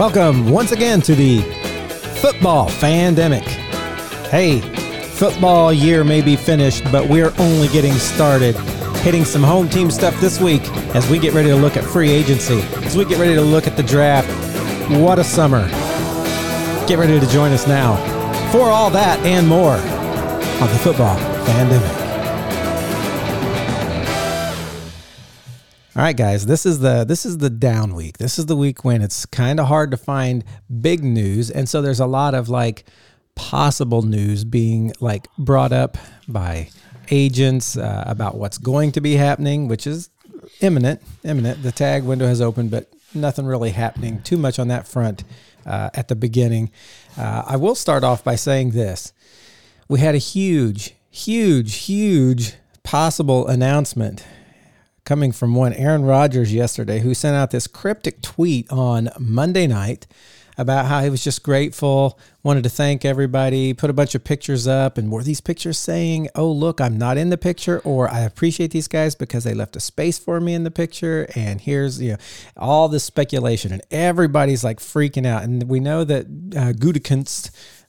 Welcome once again to the football Fandemic. Hey, football year may be finished, but we're only getting started. Hitting some home team stuff this week as we get ready to look at free agency, as we get ready to look at the draft. What a summer! Get ready to join us now for all that and more on the football Fandemic. All right, guys, this is the this is the down week. This is the week when it's kind of hard to find big news, and so there's a lot of like possible news being like brought up by agents uh, about what's going to be happening, which is imminent. Imminent. The tag window has opened, but nothing really happening too much on that front uh, at the beginning. Uh, I will start off by saying this: we had a huge, huge, huge possible announcement coming from one Aaron Rodgers yesterday, who sent out this cryptic tweet on Monday night about how he was just grateful, wanted to thank everybody, put a bunch of pictures up, and were these pictures saying, "Oh, look, I'm not in the picture," or "I appreciate these guys because they left a space for me in the picture," and here's you know all this speculation, and everybody's like freaking out, and we know that uh,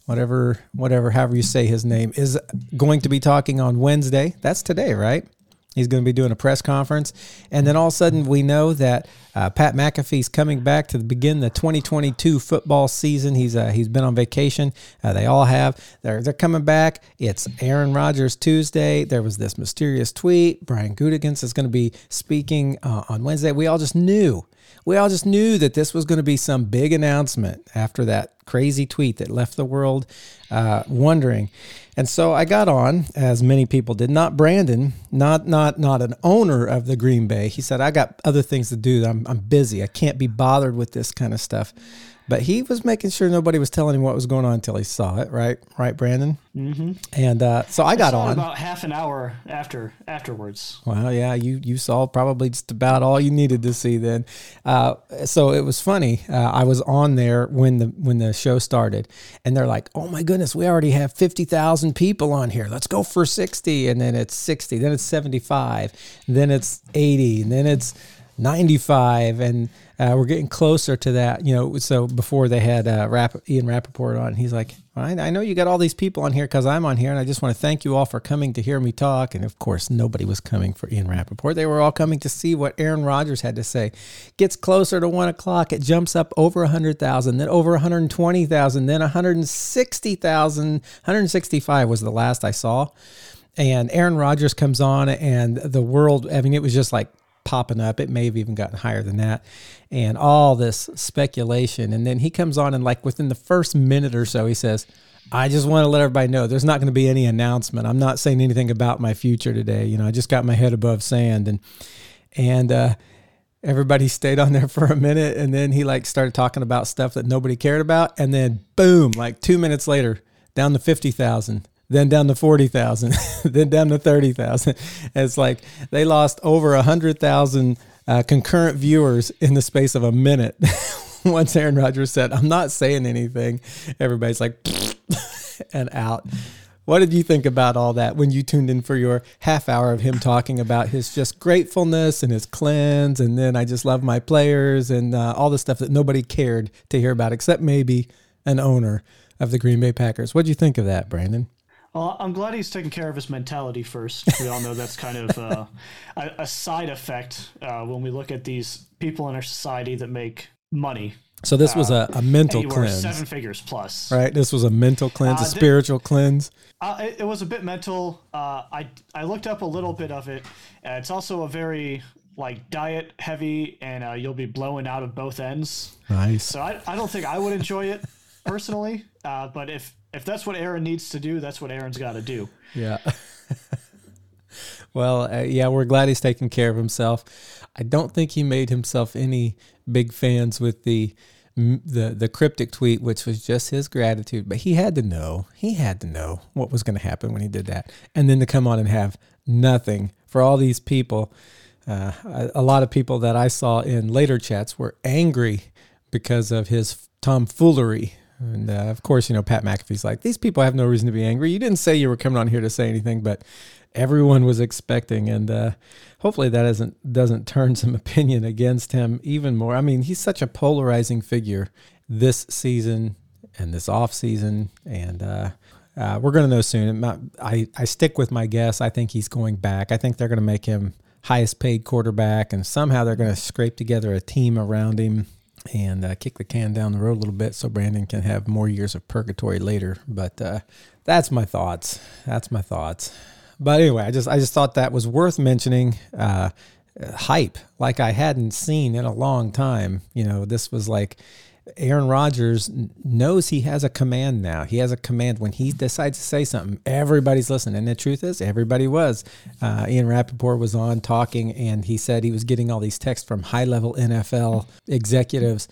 whatever whatever however you say his name is going to be talking on Wednesday. That's today, right? He's going to be doing a press conference. And then all of a sudden, we know that uh, Pat McAfee's coming back to begin the 2022 football season. He's uh, he's been on vacation. Uh, they all have. They're they're coming back. It's Aaron Rodgers Tuesday. There was this mysterious tweet. Brian Gutekunst is going to be speaking uh, on Wednesday. We all just knew. We all just knew that this was going to be some big announcement after that crazy tweet that left the world uh, wondering. And so I got on, as many people did. Not Brandon, not not not an owner of the Green Bay. He said, "I got other things to do. I'm I'm busy. I can't be bothered with this kind of stuff." But he was making sure nobody was telling him what was going on until he saw it. Right, right, Brandon. Mm-hmm. And uh, so I got I on about half an hour after afterwards. Well, yeah, you you saw probably just about all you needed to see then. Uh, so it was funny. Uh, I was on there when the when the show started, and they're like, "Oh my goodness, we already have fifty thousand people on here. Let's go for sixty, and then it's sixty, then it's seventy five, then it's eighty, and then it's ninety five, and uh, we're getting closer to that, you know. So before they had uh, Rapp, Ian Rapoport on, he's like, I, I know you got all these people on here because I'm on here, and I just want to thank you all for coming to hear me talk. And of course, nobody was coming for Ian Rapoport They were all coming to see what Aaron Rodgers had to say. Gets closer to one o'clock, it jumps up over 100,000, then over 120,000, then 160,000. 165 was the last I saw. And Aaron Rodgers comes on, and the world, I mean, it was just like popping up. It may have even gotten higher than that. And all this speculation. And then he comes on and like within the first minute or so, he says, I just want to let everybody know there's not going to be any announcement. I'm not saying anything about my future today. You know, I just got my head above sand and and uh everybody stayed on there for a minute and then he like started talking about stuff that nobody cared about and then boom, like 2 minutes later, down to 50,000 then down to 40,000, then down to 30,000. It's like they lost over 100,000 uh, concurrent viewers in the space of a minute. Once Aaron Rodgers said, I'm not saying anything, everybody's like, and out. What did you think about all that when you tuned in for your half hour of him talking about his just gratefulness and his cleanse? And then I just love my players and uh, all the stuff that nobody cared to hear about except maybe an owner of the Green Bay Packers. What do you think of that, Brandon? Well, I'm glad he's taking care of his mentality first. We all know that's kind of uh, a, a, side effect uh, when we look at these people in our society that make money. So this was a, a mental cleanse, seven figures plus. Right. This was a mental cleanse, a uh, spiritual th- cleanse. Uh, it, it, was a bit mental. Uh, I I looked up a little bit of it. it's also a very like diet heavy, and you'll be blowing out of both ends. Nice. So I, I don't think I would enjoy it personally. but if if that's what Aaron needs to do, that's what Aaron's got to do. Yeah. well, uh, yeah, we're glad he's taking care of himself. I don't think he made himself any big fans with the the the cryptic tweet, which was just his gratitude. But he had to know. He had to know what was going to happen when he did that, and then to come on and have nothing for all these people. Uh, a, a lot of people that I saw in later chats were angry because of his tomfoolery and uh, of course, you know, Pat McAfee's like, these people have no reason to be angry. You didn't say you were coming on here to say anything, but everyone was expecting, and uh, hopefully that doesn't doesn't turn some opinion against him even more. I mean, he's such a polarizing figure this season and this off season, and uh, uh, we're going to know soon. I I stick with my guess. I think he's going back. I think they're going to make him highest paid quarterback, and somehow they're going to scrape together a team around him and uh, kick the can down the road a little bit so Brandon can have more years of purgatory later. But uh, that's my thoughts. That's my thoughts. But anyway, I just I just thought that was worth mentioning. Uh, hype like I hadn't seen in a long time. You know, this was like Aaron Rodgers knows he has a command now. He has a command when he decides to say something, everybody's listening. And the truth is, everybody was. Uh, Ian Rapoport was on talking, and he said he was getting all these texts from high level NFL executives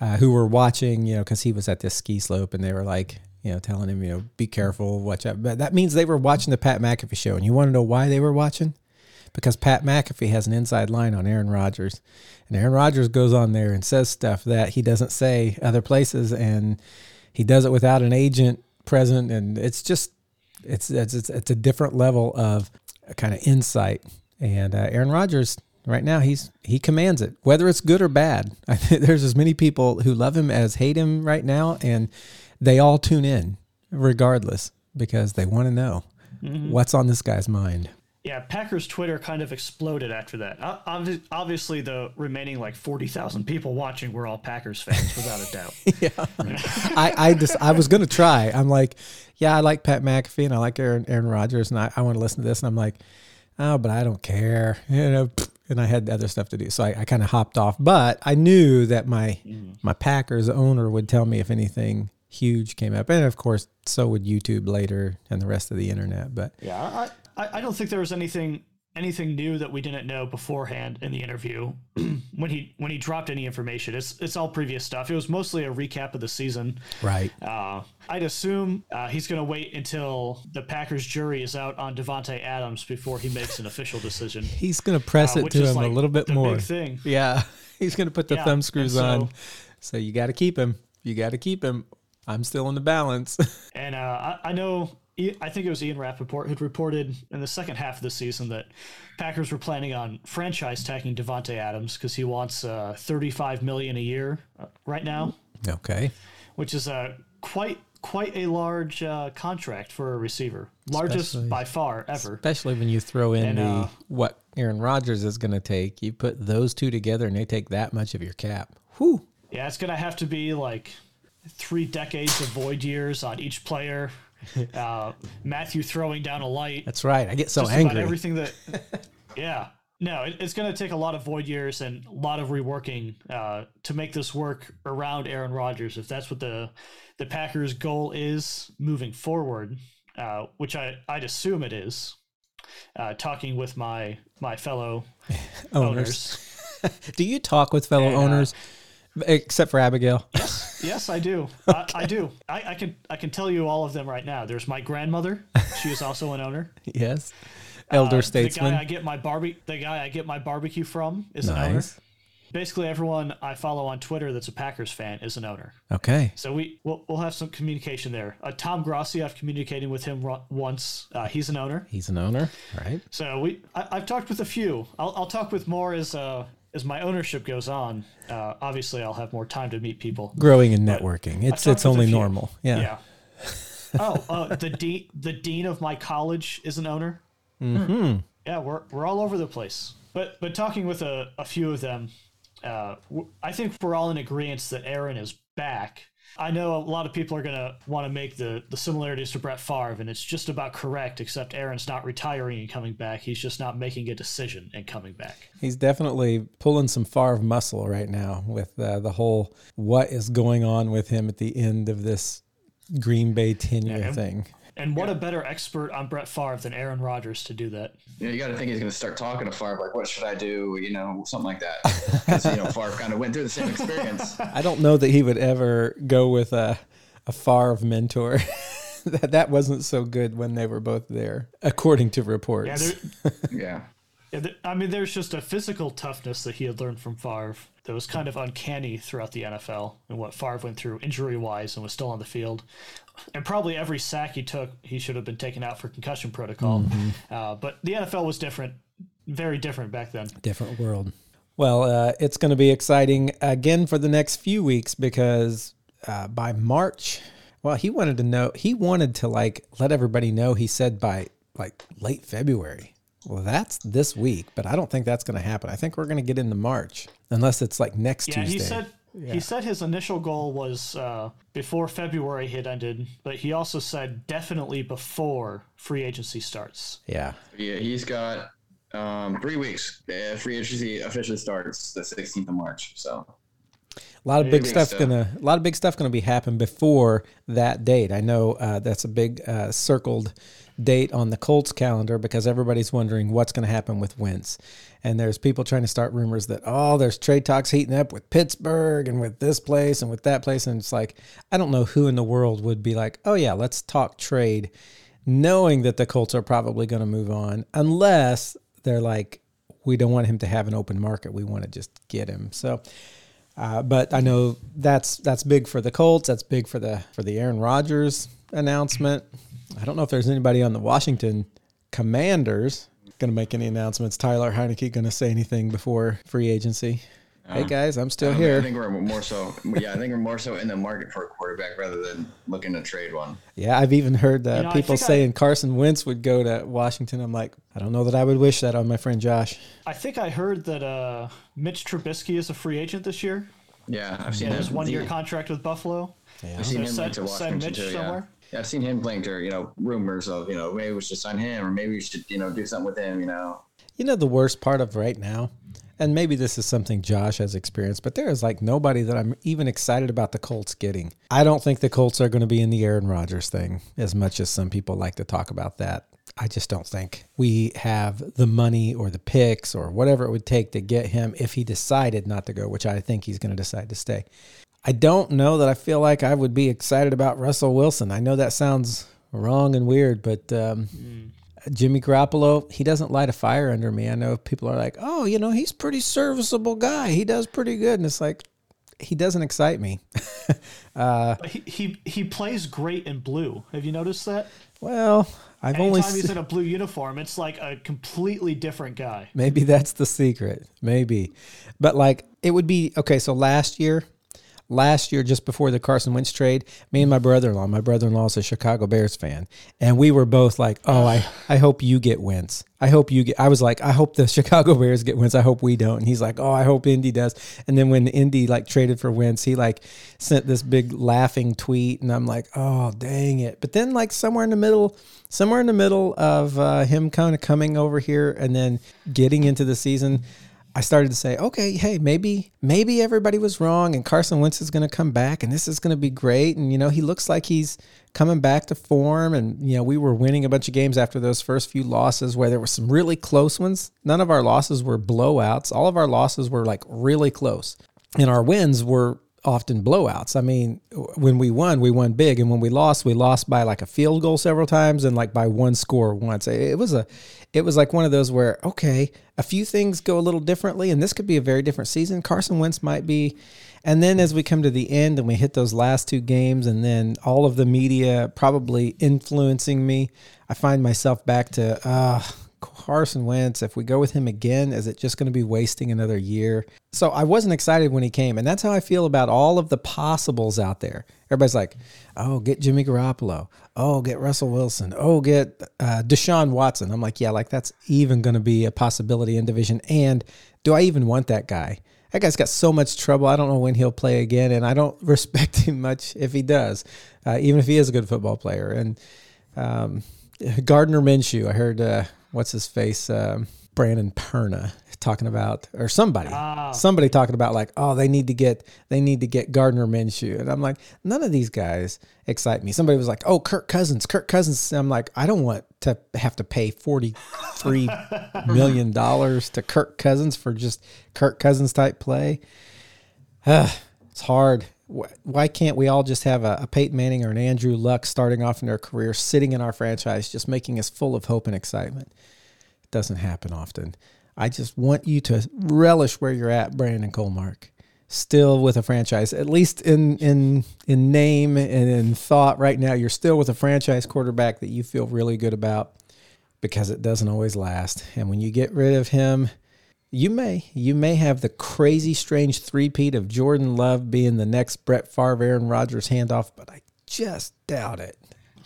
uh, who were watching, you know, because he was at this ski slope and they were like, you know, telling him, you know, be careful, watch out. But that means they were watching the Pat McAfee show. And you want to know why they were watching? Because Pat McAfee has an inside line on Aaron Rodgers. And Aaron Rodgers goes on there and says stuff that he doesn't say other places. And he does it without an agent present. And it's just, it's, it's, it's, it's a different level of kind of insight. And uh, Aaron Rodgers, right now, he's, he commands it, whether it's good or bad. I think there's as many people who love him as hate him right now. And they all tune in regardless because they want to know mm-hmm. what's on this guy's mind. Yeah, Packers Twitter kind of exploded after that. Obviously, the remaining like forty thousand people watching were all Packers fans, without a doubt. yeah, I, I just I was gonna try. I'm like, yeah, I like Pat McAfee and I like Aaron Aaron Rodgers, and I, I want to listen to this, and I'm like, oh, but I don't care, you know. And I had other stuff to do, so I, I kind of hopped off. But I knew that my mm. my Packers owner would tell me if anything huge came up, and of course, so would YouTube later and the rest of the internet. But yeah, I, I, I don't think there was anything anything new that we didn't know beforehand in the interview when he when he dropped any information. It's it's all previous stuff. It was mostly a recap of the season. Right. Uh, I'd assume uh, he's going to wait until the Packers jury is out on Davante Adams before he makes an official decision. He's going to press uh, it to him like a little bit more. thing. Yeah. He's going to put the yeah. thumb screws so, on. So you got to keep him. You got to keep him. I'm still in the balance. and uh, I, I know I think it was Ian Rapoport who reported in the second half of the season that Packers were planning on franchise tagging Davante Adams because he wants uh, 35 million a year uh, right now. Okay, which is a quite quite a large uh, contract for a receiver, largest especially, by far ever. Especially when you throw in and, the uh, what Aaron Rodgers is going to take. You put those two together, and they take that much of your cap. Whew. Yeah, it's going to have to be like three decades of void years on each player uh, Matthew throwing down a light. That's right. I get so angry. everything that, yeah. No, it, it's going to take a lot of void years and a lot of reworking uh, to make this work around Aaron Rodgers. If that's what the the Packers' goal is moving forward, uh, which I I'd assume it is. Uh, talking with my my fellow owners. owners. Do you talk with fellow and, uh, owners? Except for Abigail. Yes, yes, I do. I, I do. I, I, can I can tell you all of them right now. There's my grandmother. She is also an owner. yes, elder uh, statesman. The guy I get my barbie. The guy I get my barbecue from is nice. an owner. Basically, everyone I follow on Twitter that's a Packers fan is an owner. Okay. So we we'll, we'll have some communication there. Uh, Tom Grossi, I've communicated with him once. Uh, he's an owner. He's an owner, right? So we I, have talked with a few. I'll, I'll talk with more as uh, as my ownership goes on, uh, obviously I'll have more time to meet people. Growing and networking, it's it's only normal. Yeah. Yeah. oh, uh, the dean the dean of my college is an owner. Mm-hmm. Yeah, we're we're all over the place. But but talking with a, a few of them, uh, I think we're all in agreement that Aaron is back I know a lot of people are going to want to make the, the similarities to Brett Favre, and it's just about correct, except Aaron's not retiring and coming back. He's just not making a decision and coming back. He's definitely pulling some Favre muscle right now with uh, the whole what is going on with him at the end of this Green Bay tenure yeah, thing. And what yeah. a better expert on Brett Favre than Aaron Rodgers to do that. You, know, you got to think he's going to start talking to Favre like, "What should I do?" You know, something like that. Because you know, Favre kind of went through the same experience. I don't know that he would ever go with a a Favre mentor. that that wasn't so good when they were both there, according to reports. Yeah. yeah. Yeah, th- I mean, there's just a physical toughness that he had learned from Favre that was kind of uncanny throughout the NFL and what Favre went through injury wise and was still on the field. And probably every sack he took, he should have been taken out for concussion protocol. Uh, but the NFL was different, very different back then. different world. Well, uh, it's going to be exciting again for the next few weeks because uh, by March, well, he wanted to know, he wanted to like let everybody know. He said by like late February. Well, that's this week, but I don't think that's going to happen. I think we're going to get into March unless it's like next Yeah, Tuesday. he said he said his initial goal was uh, before February had ended, but he also said definitely before free agency starts. yeah. Yeah, he's got um, three weeks. Uh, free agency officially starts the 16th of March. So A lot of Big, big big stuff stuff. gonna, a lot of big stuff gonna be happen before that date. I know uh, that's a big uh, circled date on the Colts calendar because everybody's wondering what's gonna happen with Wentz, and there's people trying to start rumors that oh, there's trade talks heating up with Pittsburgh and with this place and with that place, and it's like I don't know who in the world would be like, oh yeah, let's talk trade, knowing that the Colts are probably gonna move on unless they're like. We don't want him to have an open market. We want to just get him. So, uh, but I know that's that's big for the Colts. That's big for the for the Aaron Rodgers announcement. I don't know if there's anybody on the Washington Commanders going to make any announcements. Tyler Heinicke going to say anything before free agency? hey guys, I'm still I, mean, here. I think we're more so. Yeah, I think we're more so in the market for a quarterback rather than looking to trade one. yeah, I've even heard uh, You know, people think I- saying Carson Wentz would go to Washington. I'm like, I don't know that I would wish that on my friend Josh. I think I heard that uh, Mitch Trubisky is a free agent this year. Yeah, I've seen Yeah, him. his one year contract with Buffalo. Yeah. I've seen So him linked to send- send Washington Mitch too. Yeah. somewhere? yeah, I've seen him linked to you know rumors of you know maybe we should sign him or maybe we should you know do something with him. You know, You know the worst part of right now, and maybe this is something Josh has experienced, but there is like nobody that I'm even excited about the Colts getting. I don't think the Colts are going to be in the Aaron Rodgers thing as much as some people like to talk about that. I just don't think we have the money or the picks or whatever it would take to get him if he decided not to go, which I think he's going to decide to stay. I don't know that I feel like I would be excited about Russell Wilson. I know that sounds wrong and weird, but um, Jimmy Garoppolo, he doesn't light a fire under me. I know people are like, oh, you know, he's pretty serviceable guy. He does pretty good. And it's like, he doesn't excite me. But he, he he plays great in blue. Have you noticed that? well, I've only Anytime he's se- in a blue uniform, it's like a completely different guy. maybe that's the secret. Maybe. But like it would be okay, so last year, last year just before the Carson Wentz trade, me and my brother-in-law, my brother-in-law is a Chicago Bears fan, and we were both like, "Oh, I I hope you get Wentz. I hope you get." I was like, "I hope the Chicago Bears get Wentz. I hope we don't." And he's like, "Oh, I hope Indy does." And then when Indy like traded for Wentz, he like sent this big laughing tweet, and I'm like, "Oh, dang it!" But then like somewhere in the middle, somewhere in the middle of uh, him kind of coming over here and then getting into the season. I started to say, okay, hey, maybe maybe everybody was wrong, and Carson Wentz is going to come back, and this is going to be great, and you know he looks like he's coming back to form, and you know we were winning a bunch of games after those first few losses where there were some really close ones. None of our losses were blowouts. All of our losses were like really close, and our wins were often blowouts. I mean, when we won, we won big, and when we lost, we lost by like a field goal several times and like by one score once. It was a, it was like one of those where okay, a few things go a little differently, and this could be a very different season. Carson Wentz might be, and then as we come to the end and we hit those last two games, and then all of the media probably influencing me, I find myself back to uh Carson Wentz, if we go with him again, is it just going to be wasting another year? So I wasn't excited when he came, and that's how I feel about all of the possibles out there. Everybody's like, "Oh, get Jimmy Garoppolo. Oh, get Russell Wilson. Oh, get uh, Deshaun Watson." I'm like, "Yeah, like that's even going to be a possibility in division." And do I even want that guy? That guy's got so much trouble. I don't know when he'll play again, and I don't respect him much if he does, uh, even if he is a good football player. And um, Gardner Minshew, I heard uh, what's his face, um, Brandon Perna talking about, or somebody, somebody talking about like, oh, they need to get, they need to get Gardner Minshew, and I'm like, none of these guys excite me. Somebody was like, oh, Kirk Cousins, Kirk Cousins. I'm like, I don't want to have to pay forty three million dollars to Kirk Cousins for just Kirk Cousins type play. It's hard. Wh- Why can't we all just have a, a Peyton Manning or an Andrew Luck starting off in their career, sitting in our franchise, just making us full of hope and excitement? It doesn't happen often. I just want you to relish where you're at, Brandon Colmark. Still with a franchise, at least in in in name and in thought. Right now, you're still with a franchise quarterback that you feel really good about because it doesn't always last. And when you get rid of him, you may you may have the crazy strange three-peat of Jordan Love being the next Brett Favre, Aaron Rodgers handoff, but I just doubt it.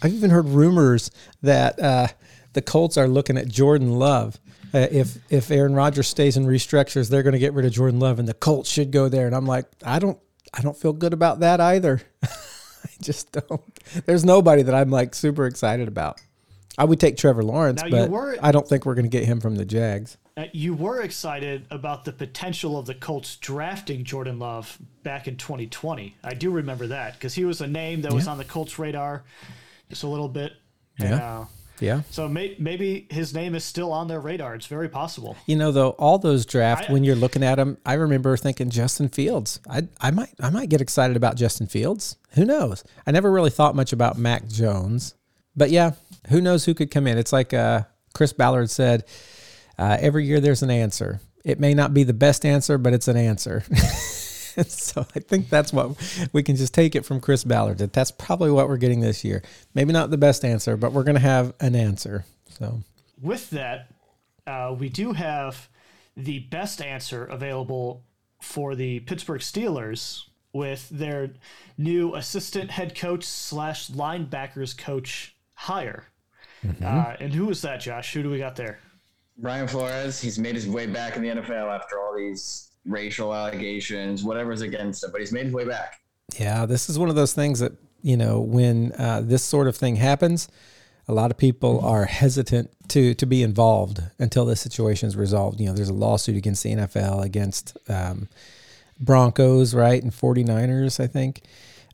I've even heard rumors that uh, the Colts are looking at Jordan Love. Uh, if if Aaron Rodgers stays and restructures, they're going to get rid of Jordan Love, and the Colts should go there. And I'm like, I don't I don't feel good about that either. I just don't. There's nobody that I'm like super excited about. I would take Trevor Lawrence, Now, but were- I don't think we're going to get him from the Jags. Uh, You were excited about the potential of the Colts drafting Jordan Love back in 2020. I do remember that because he was a name that was on the Colts radar just a little bit. And, Yeah. uh, Yeah. so may- maybe his name is still on their radar. It's very possible. You know, though, all those drafts when you're looking at them, I remember thinking Justin Fields. I I might I might get excited about Justin Fields. Who knows? I never really thought much about Mac Jones, but yeah, who knows who could come in? It's like uh, Chris Ballard said. Uh, every year there's an answer. It may not be the best answer, but it's an answer. so I think that's what we can just take it from Chris Ballard. That that's probably what we're getting this year. Maybe not the best answer, but we're going to have an answer. So With that, uh, we do have the best answer available for the Pittsburgh Steelers with their new assistant head coach slash linebackers coach hire. Uh, and who is that, Josh? Who do we got there? Brian Flores, he's made his way back in the NFL after all these racial allegations, whatever's against him, but he's made his way back. Yeah, this is one of those things that, you know, when uh, this sort of thing happens, a lot of people are hesitant to to be involved until the situation is resolved. You know, there's a lawsuit against the NFL, against um, Broncos, right, and 49ers, I think.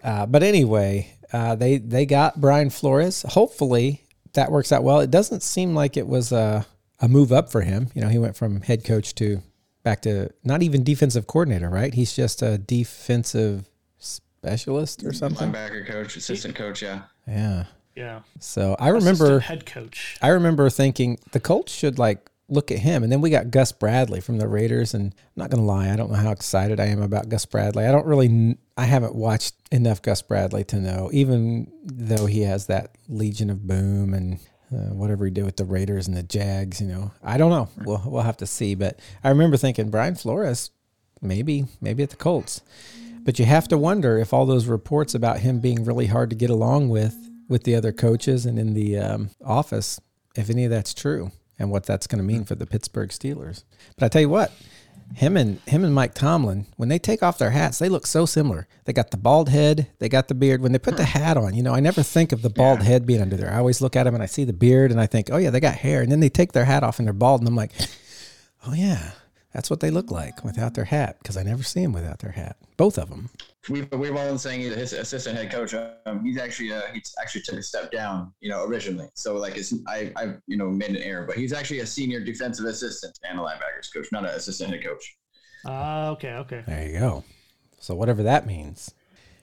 Uh, but anyway, uh, they they got Brian Flores. Hopefully that works out well. It doesn't seem like it was a, a move up for him. You know, he went from head coach to back to not even defensive coordinator, right? He's just a defensive specialist or something. Linebacker coach, assistant coach, yeah. Yeah. Yeah. So I remember head coach. I remember thinking the Colts should like look at him. And then we got Gus Bradley from the Raiders. And I'm not going to lie, I don't know how excited I am about Gus Bradley. I don't really, kn- I haven't watched enough Gus Bradley to know, even though he has that Legion of Boom and uh, whatever he did with the Raiders and the Jags, you know, I don't know. We'll, we'll have to see. But I remember thinking Brian Flores, maybe, maybe at the Colts. But you have to wonder if all those reports about him being really hard to get along with, with the other coaches and in the um, office, if any of that's true and what that's going to mean for the Pittsburgh Steelers. But I tell you what, him and him and Mike Tomlin, when they take off their hats, they look so similar. They got the bald head, they got the beard. When they put the hat on, you know, I never think of the bald head being under there. I always look at them and I see the beard and I think, oh yeah, they got hair. And then they take their hat off and they're bald, and I'm like, oh yeah, that's what they look like without their hat because I never see them without their hat. Both of them. We've we've all been saying he's his assistant head coach. Um, he's actually uh, he's actually took a step down, you know, originally. So like it's I I you know made an error, but he's actually a senior defensive assistant and a linebackers coach, not an assistant head coach. Ah, okay, okay. There you go. So whatever that means.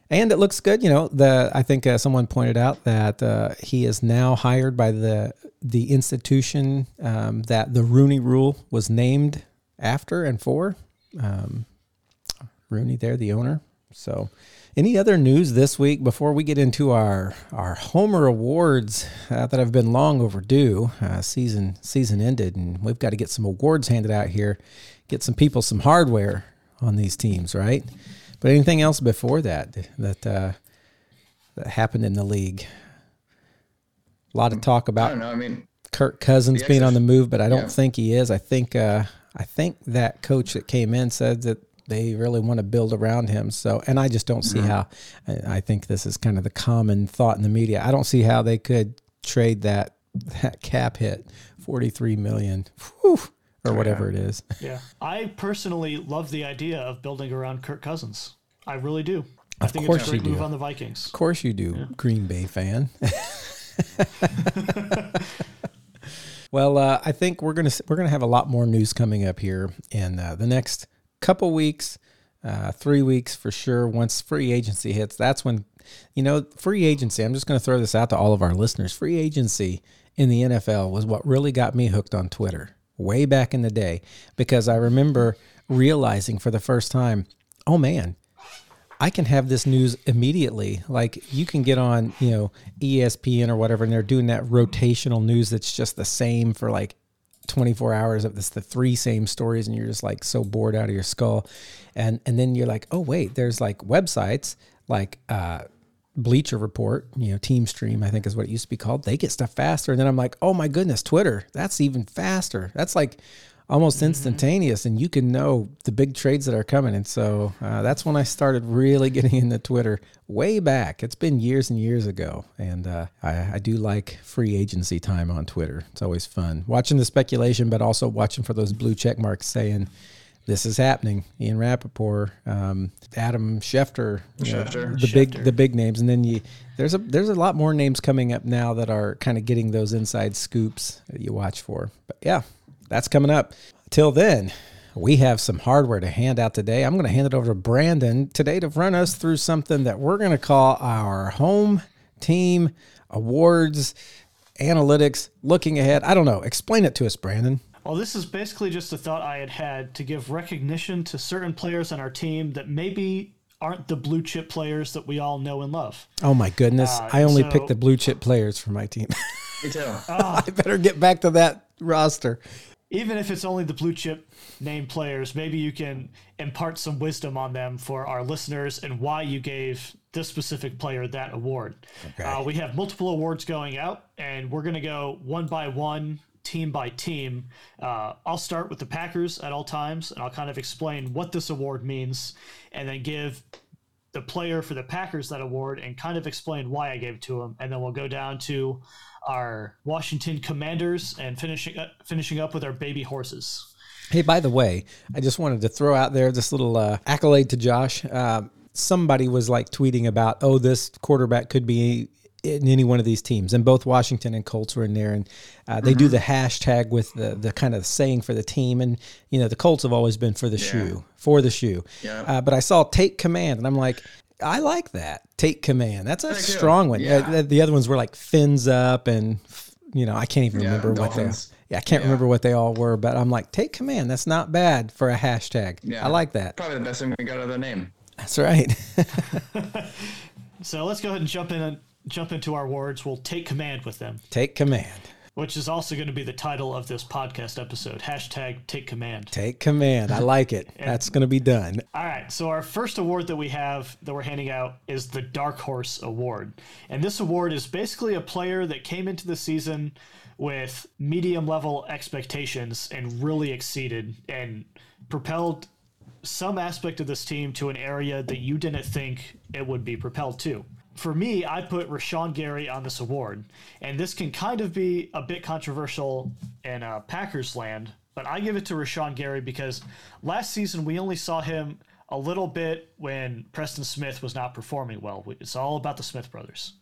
And it looks good, you know. The I think uh, someone pointed out that uh, he is now hired by the the institution um, that the Rooney Rule was named after and for. Um, Rooney, there, the owner. So, any other news this week before we get into our our Homer awards uh, that have been long overdue? Uh, season season ended, and we've got to get some awards handed out here. Get some people some hardware on these teams, right? But anything else before that that uh, that happened in the league? A lot of talk I about don't know. I mean, Kirk Cousins being on the move, but I don't yeah. think he is. I think uh, I think that coach that came in said that they really want to build around him. So, and I just don't see how. I, I think this is kind of the common thought in the media. I don't see how they could trade that that cap hit, forty three million, whew, or whatever it is. Yeah. I personally love the idea of building around Kirk Cousins. I really do. I Of think course it's a great you do. on the Vikings. Of course you do, Green Bay fan. well, uh, I think we're gonna we're gonna have a lot more news coming up here in uh, the next couple weeks, uh, three weeks for sure. Once free agency hits, that's when you know free agency. I'm just gonna throw this out to all of our listeners. Free agency in the NFL was what really got me hooked on Twitter. way back in the day because I remember realizing for the first time, oh man, I can have this news immediately. Like you can get on, you know, ESPN or whatever, and they're doing that rotational news that's just the same for like 24 hours of this the three same stories and you're just like so bored out of your skull. And and then you're like oh wait there's like websites like uh bleacher report you know team stream i think is what it used to be called. They get stuff faster. And then i'm like oh my goodness twitter that's even faster. That's like almost mm-hmm. instantaneous and you can know the big trades that are coming and so uh, that's when i started really getting into twitter way back it's been years and years ago and uh, I, I, do like free agency time on twitter it's always fun watching the speculation but also watching for those blue check marks saying this is happening. Ian Rapoport, um, Adam Schefter, Schefter. Know, the Schefter. big the big names, and then you there's a there's a lot more names coming up now that are kind of getting those inside scoops that you watch for. But yeah, that's coming up. Till then, we have some hardware to hand out today. I'm going to hand it over to Brandon today to run us through something that we're going to call our home team awards analytics looking ahead. I don't know. Explain it to us, Brandon. Well, this is basically just a thought I had had to give recognition to certain players on our team that maybe aren't the blue chip players that we all know and love. Oh my goodness! Uh, I only so, pick the blue chip players for my team. Me too. Oh. I better get back to that roster even if it's only the blue chip name players, maybe you can impart some wisdom on them for our listeners and why you gave this specific player that award. Okay. Uh, we have multiple awards going out, and we're going to go one by one, team by team. Uh, I'll start with the Packers at all times, and I'll kind of explain what this award means, and then give the player for the Packers that award and kind of explain why I gave it to him. And then we'll go down to our Washington Commanders and finishing up, finishing up with our baby horses. Hey, by the way, I just wanted to throw out there this little uh, accolade to Josh. Uh, somebody was like tweeting about, oh, this quarterback could be in any one of these teams, and both Washington and Colts were in there, and uh, they mm-hmm. do the hashtag with the the kind of saying for the team, and you know the Colts have always been for the yeah. shoe, for the shoe. Yeah. Uh, but I saw take command, and I'm like, I like that. Take command. That's a strong one. Yeah. Uh, the other ones were like fins up and you know, I can't even yeah, remember dolphins. what they Yeah, I can't yeah. remember what they all were, but I'm like, take command. That's not bad for a hashtag. Yeah. I like that. Probably the best thing we got of the name. That's right. so let's go ahead and jump in and jump into our words. We'll take command with them. Take command which is also going to be the title of this podcast episode. Hashtag take command. Take command. I like it. That's going to be done. All right. So, our first award that we have that we're handing out is the Dark Horse Award. And this award is basically a player that came into the season with medium level expectations and really exceeded and propelled some aspect of this team to an area that you didn't think it would be propelled to for me, I put Rashan Gary on this award, and this can kind of be a bit controversial in uh, Packers land, but I give it to Rashan Gary because last season we only saw him a little bit when Preston Smith was not performing well. It's all about the Smith brothers.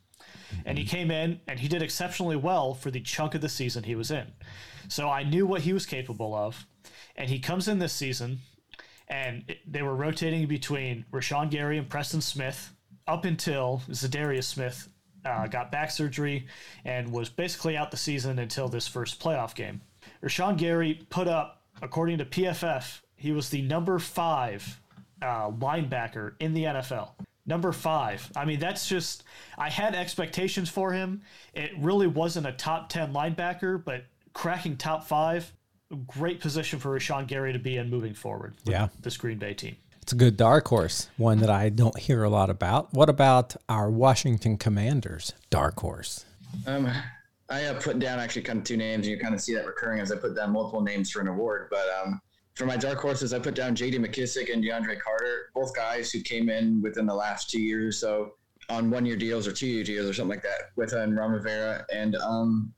And he came in and he did exceptionally well for the chunk of the season he was in. So I knew what he was capable of. And he comes in this season and they were rotating between Rashan Gary and Preston Smith up until Za'Darius Smith uh, got back surgery and was basically out the season until this first playoff game. Rashan Gary put up, according to PFF, he was the number five uh, linebacker in the NFL. Number five. I mean, that's just, I had expectations for him. It really wasn't a top 10 linebacker, but cracking top five, great position for Rashan Gary to be in moving forward. yeah. This Green Bay team. It's a good dark horse, one that I don't hear a lot about. What about our Washington Commanders dark horse? Um, I uh, put down actually kind of two names, and you kind of see that recurring as I put down multiple names for an award. But um, for my dark horses, I put down J.D. McKissic and DeAndre Carter, both guys who came in within the last two years, so on one-year deals or two-year deals or something like that with uh, Ron Rivera, and um,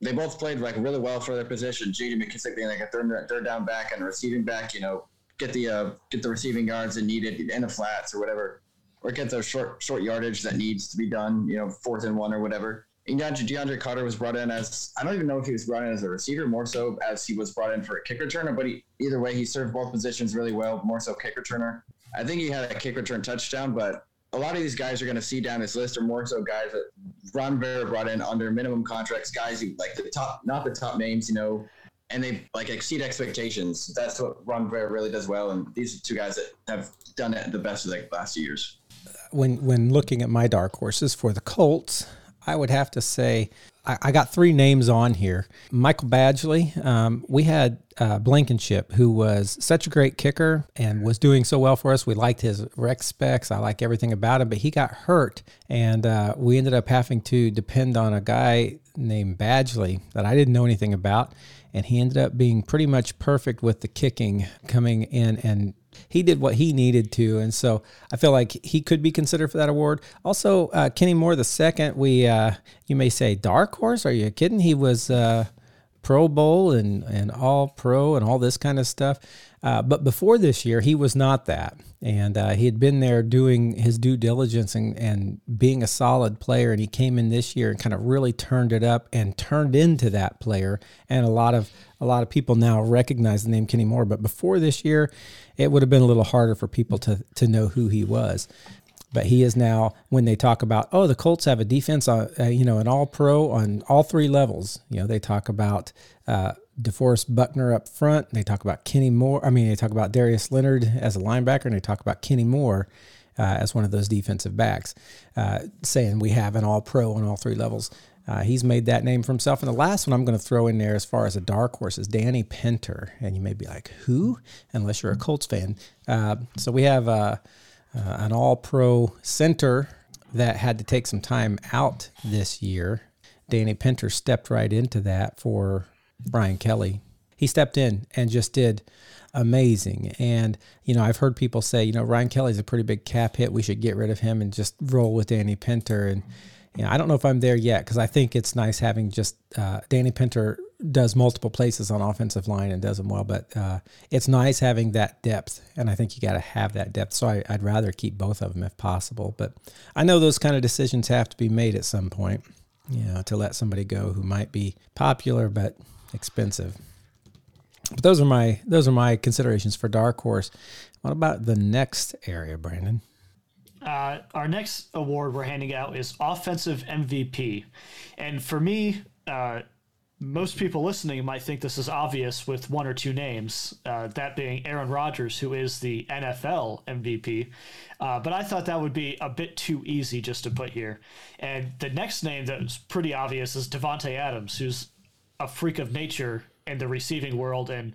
they both played like really well for their position. J.D. McKissic being like a third, third down back and receiving back, you know, get the uh, get the receiving yards that needed in the flats or whatever, or get those short short yardage that needs to be done. You know, fourth and one or whatever. And DeAndre Carter was brought in as I don't even know if he was brought in as a receiver, more so as he was brought in for a kick returner. But he, either way, he served both positions really well. More so kick returner. I think he had a kick return touchdown, but a lot of these guys are going to see down this list are more so guys that Ron Rivera brought in under minimum contracts, guys who like the top, not the top names, you know, and they like exceed expectations. That's what Ron Rivera really does well, and these are two guys that have done it the best of the last few years. When when looking at my dark horses for the Colts, I would have to say I, I got three names on here. Michael Badgley. Um, we had uh, Blankenship, who was such a great kicker and was doing so well for us. We liked his rec specs. I like everything about him, but he got hurt, and uh, we ended up having to depend on a guy named Badgley that I didn't know anything about. And he ended up being pretty much perfect with the kicking coming in and he did what he needed to, and so I feel like he could be considered for that award. Also, uh, Kenny Moore the second, we uh, you may say dark horse. Are you kidding? He was uh, Pro Bowl and and All Pro and all this kind of stuff. Uh, but before this year, he was not that. And uh, he had been there doing his due diligence and, and being a solid player. And he came in this year and kind of really turned it up and turned into that player. And a lot of a lot of people now recognize the name Kenny Moore. But before this year, it would have been a little harder for people to to know who he was. But he is now when they talk about oh the Colts have a defense on uh, you know an All Pro on all three levels. You know they talk about uh, DeForest Buckner up front. They talk about Kenny Moore. I mean, they talk about Darius Leonard as a linebacker, and they talk about Kenny Moore uh, as one of those defensive backs, uh, saying we have an all pro on all three levels. Uh, he's made that name for himself. And the last one I'm going to throw in there as far as a dark horse is Danny Pinter. And you may be like, who? Unless you're a Colts fan. Uh, so we have uh, uh, an all pro center that had to take some time out this year. Danny Pinter stepped right into that for Ryan Kelly. He stepped in and just did amazing. And, you know, I've heard people say, you know, Ryan Kelly's a pretty big cap hit. We should get rid of him and just roll with Danny Pinter. And, you know, I don't know if I'm there yet because I think it's nice having just uh, Danny Pinter does multiple places on offensive line and does them well, but uh, it's nice having that depth, and I think you got to have that depth. So I, would rather keep both of them if possible, but I know those kind of decisions have to be made at some point, you know, to let somebody go who might be popular but expensive. But those are my those are my considerations for dark horse. What about the next area, Brandon? Uh, our next award we're handing out is offensive MVP, and for me, uh, most people listening might think this is obvious with one or two names, uh, that being Aaron Rodgers, who is the NFL MVP. Uh, but I thought that would be a bit too easy just to put here. And the next name that's pretty obvious is Davante Adams, who's a freak of nature in the receiving world and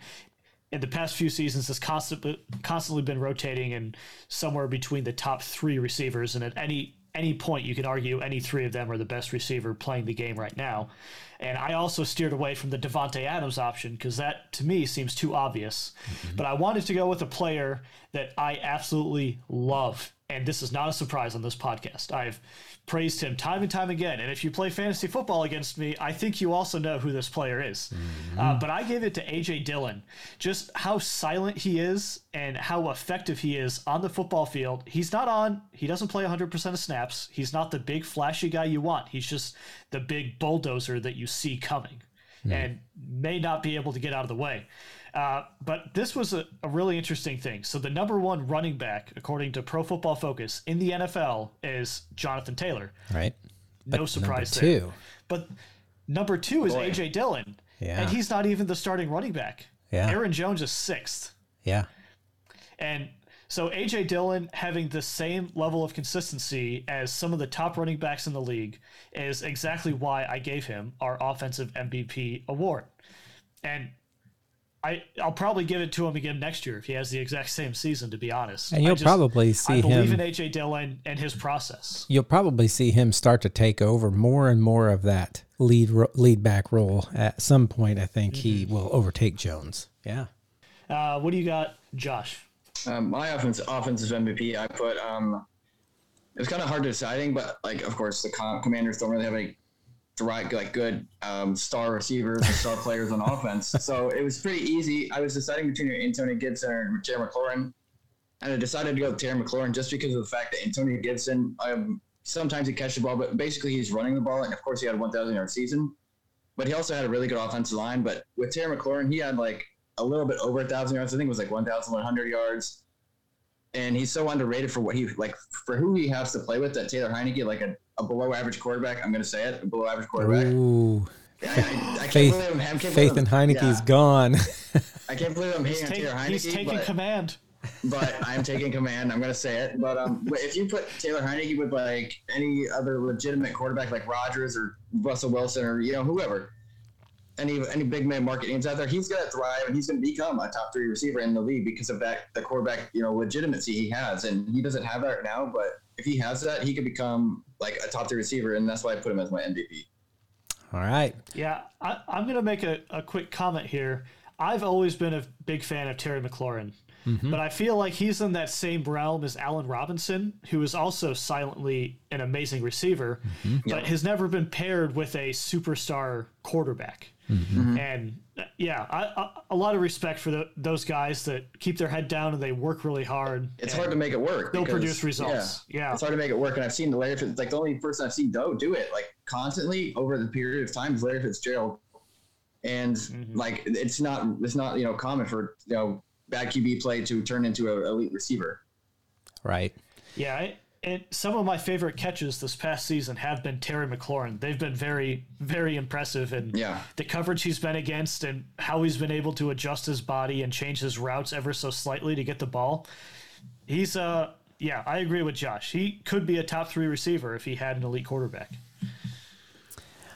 in the past few seasons has constantly constantly been rotating and somewhere between the top three receivers and at any any point you can argue any three of them are the best receiver playing the game right now and I also steered away from the Davante Adams option because that to me seems too obvious. Mm-hmm. But I wanted to go with a player that I absolutely love. And this is not a surprise on this podcast. I've praised him time and time again. And if you play fantasy football against me, I think you also know who this player is. Mm-hmm. Uh, but I gave it to AJ Dillon. Just how silent he is and how effective he is on the football field. He's not on, he doesn't play 100% of snaps. He's not the big, flashy guy you want. He's just the big bulldozer that you see coming mm-hmm. and may not be able to get out of the way. Uh, but this was a, a, really interesting thing. So the number one running back, according to Pro Football Focus in the NFL, is Jonathan Taylor. Right. No but surprise there. Two. But number two is Boy. AJ Dillon. Yeah. And he's not even the starting running back. Yeah. Aaron Jones is sixth. Yeah. And so AJ Dillon having the same level of consistency as some of the top running backs in the league is exactly why I gave him our offensive MVP award. And I I'll probably give it to him again next year if he has the exact same season. To be honest, and you'll just, probably see I believe him. in AJ Dillon and his process. You'll probably see him start to take over more and more of that lead lead back role. At some point, I think mm-hmm. he will overtake Jones. Yeah. Uh, what do you got, Josh? Um, my offense, offensive MVP, I put. Um, it was kind of hard deciding, but like, of course, the Commanders don't really have any right like good um, star receivers and star players on offense. So it was pretty easy. I was deciding between Antonio Gibson and Terry McLaurin, and I decided to go with Terry McLaurin just because of the fact that Antonio Gibson, um, sometimes he catches the ball, but basically he's running the ball, and of course he had a 1,000 yard season. But he also had a really good offensive line. But with Terry McLaurin, he had like a little bit over a thousand yards. I think it was like 1,100 yards and he's so underrated for what he like for who he has to play with. That Taylor Heinicke, like a, a below average quarterback. I'm going to say it, a below average quarterback. Ooh, I, I, I Faith, can't believe I'm, I can't Faith believe in I'm- Heinicke's yeah. gone. I can't believe I'm He's, hating on take- Taylor he's taking but, command. but I'm taking command. I'm going to say it. But um, if you put Taylor Heineke with like any other legitimate quarterback like Rodgers or Russell Wilson or you know whoever, any any big man market names out there, he's going to thrive and he's going to become a top three receiver in the league because of that the quarterback you know legitimacy he has, and he doesn't have that right now. But if he has that, he could become like a top three receiver, and that's why I put him as my MVP. All right. Yeah, I, I'm going to make a, a quick comment here. I've always been a big fan of Terry McLaurin, mm-hmm. but I feel like he's in that same realm as Allen Robinson, who is also silently an amazing receiver, mm-hmm. but has never been paired with a superstar quarterback. And uh, yeah, I, I, a lot of respect for the, those guys that keep their head down and they work really hard. It's hard to make it work. They'll because- produce results. Yeah. yeah, It's hard to make it work. And I've seen the Larry Fitz, like the only person I've seen do do it like constantly over the period of time is Larry Fitzgerald. And Mm-hmm. like it's not it's not you know common for you know bad QB play to turn into an elite receiver. Right. Yeah, I, and some of my favorite catches this past season have been Terry McLaurin. They've been very, very impressive, and Yeah. the coverage he's been against and how he's been able to adjust his body and change his routes ever so slightly to get the ball. He's uh, yeah, I agree with Josh. He could be a top three receiver if he had an elite quarterback.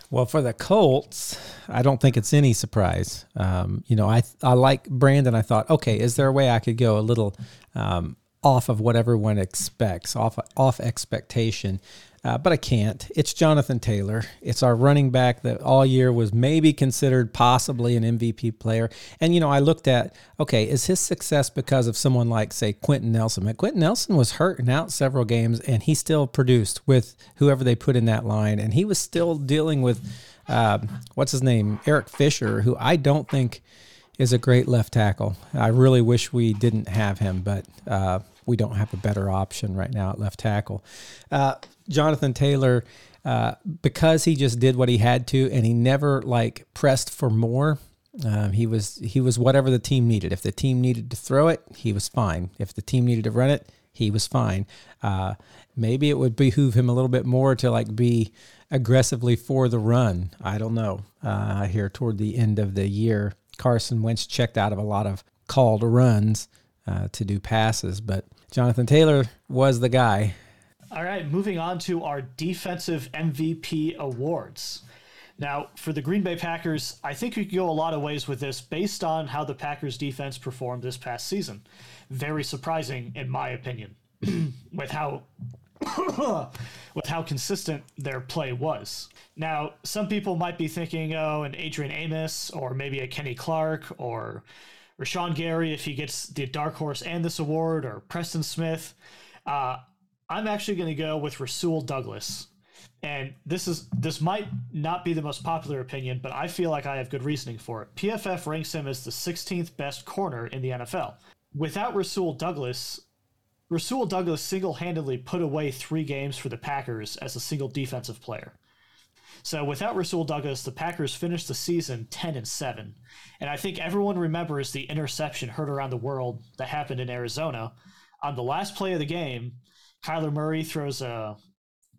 Well, for the Colts, I don't think it's any surprise. Um, you know, I I like Brandon. I thought, okay, is there a way I could go a little um, off of what everyone expects, off off expectation? Uh, but I can't. It's Jonathan Taylor. It's our running back that all year was maybe considered possibly an MVP player. And you know, I looked at okay, is his success because of someone like say Quenton Nelson? But Quenton Nelson was hurt and out several games, and he still produced with whoever they put in that line, and he was still dealing with uh, what's his name, Eric Fisher, who I don't think is a great left tackle. I really wish we didn't have him, but uh, we don't have a better option right now at left tackle. Uh, Jonathan Taylor, uh, because he just did what he had to, and he never like pressed for more. Um, he was he was whatever the team needed. If the team needed to throw it, he was fine. If the team needed to run it, he was fine. Uh, maybe it would behoove him a little bit more to like be aggressively for the run. I don't know. Uh, here toward the end of the year, Carson Wentz checked out of a lot of called runs uh, to do passes, but Jonathan Taylor was the guy. All right, moving on to our defensive MVP awards. Now, for the Green Bay Packers, I think we could go a lot of ways with this based on how the Packers defense performed this past season. Very surprising, in my opinion, with how with how consistent their play was. Now, some people might be thinking, oh, an Adrian Amos, or maybe a Kenny Clark, or Rashan Gary if he gets the dark horse and this award, or Preston Smith. Uh, I'm actually going to go with Rasul Douglas. And this is this might not be the most popular opinion, but I feel like I have good reasoning for it. PFF ranks him as the 16th best corner in the NFL. Without Rasul Douglas, Rasul Douglas single-handedly put away three games for the Packers as a single defensive player. So without Rasul Douglas, the Packers finished the season 10 and 7. And I think everyone remembers the interception heard around the world that happened in Arizona. On the last play of the game, Kyler Murray throws a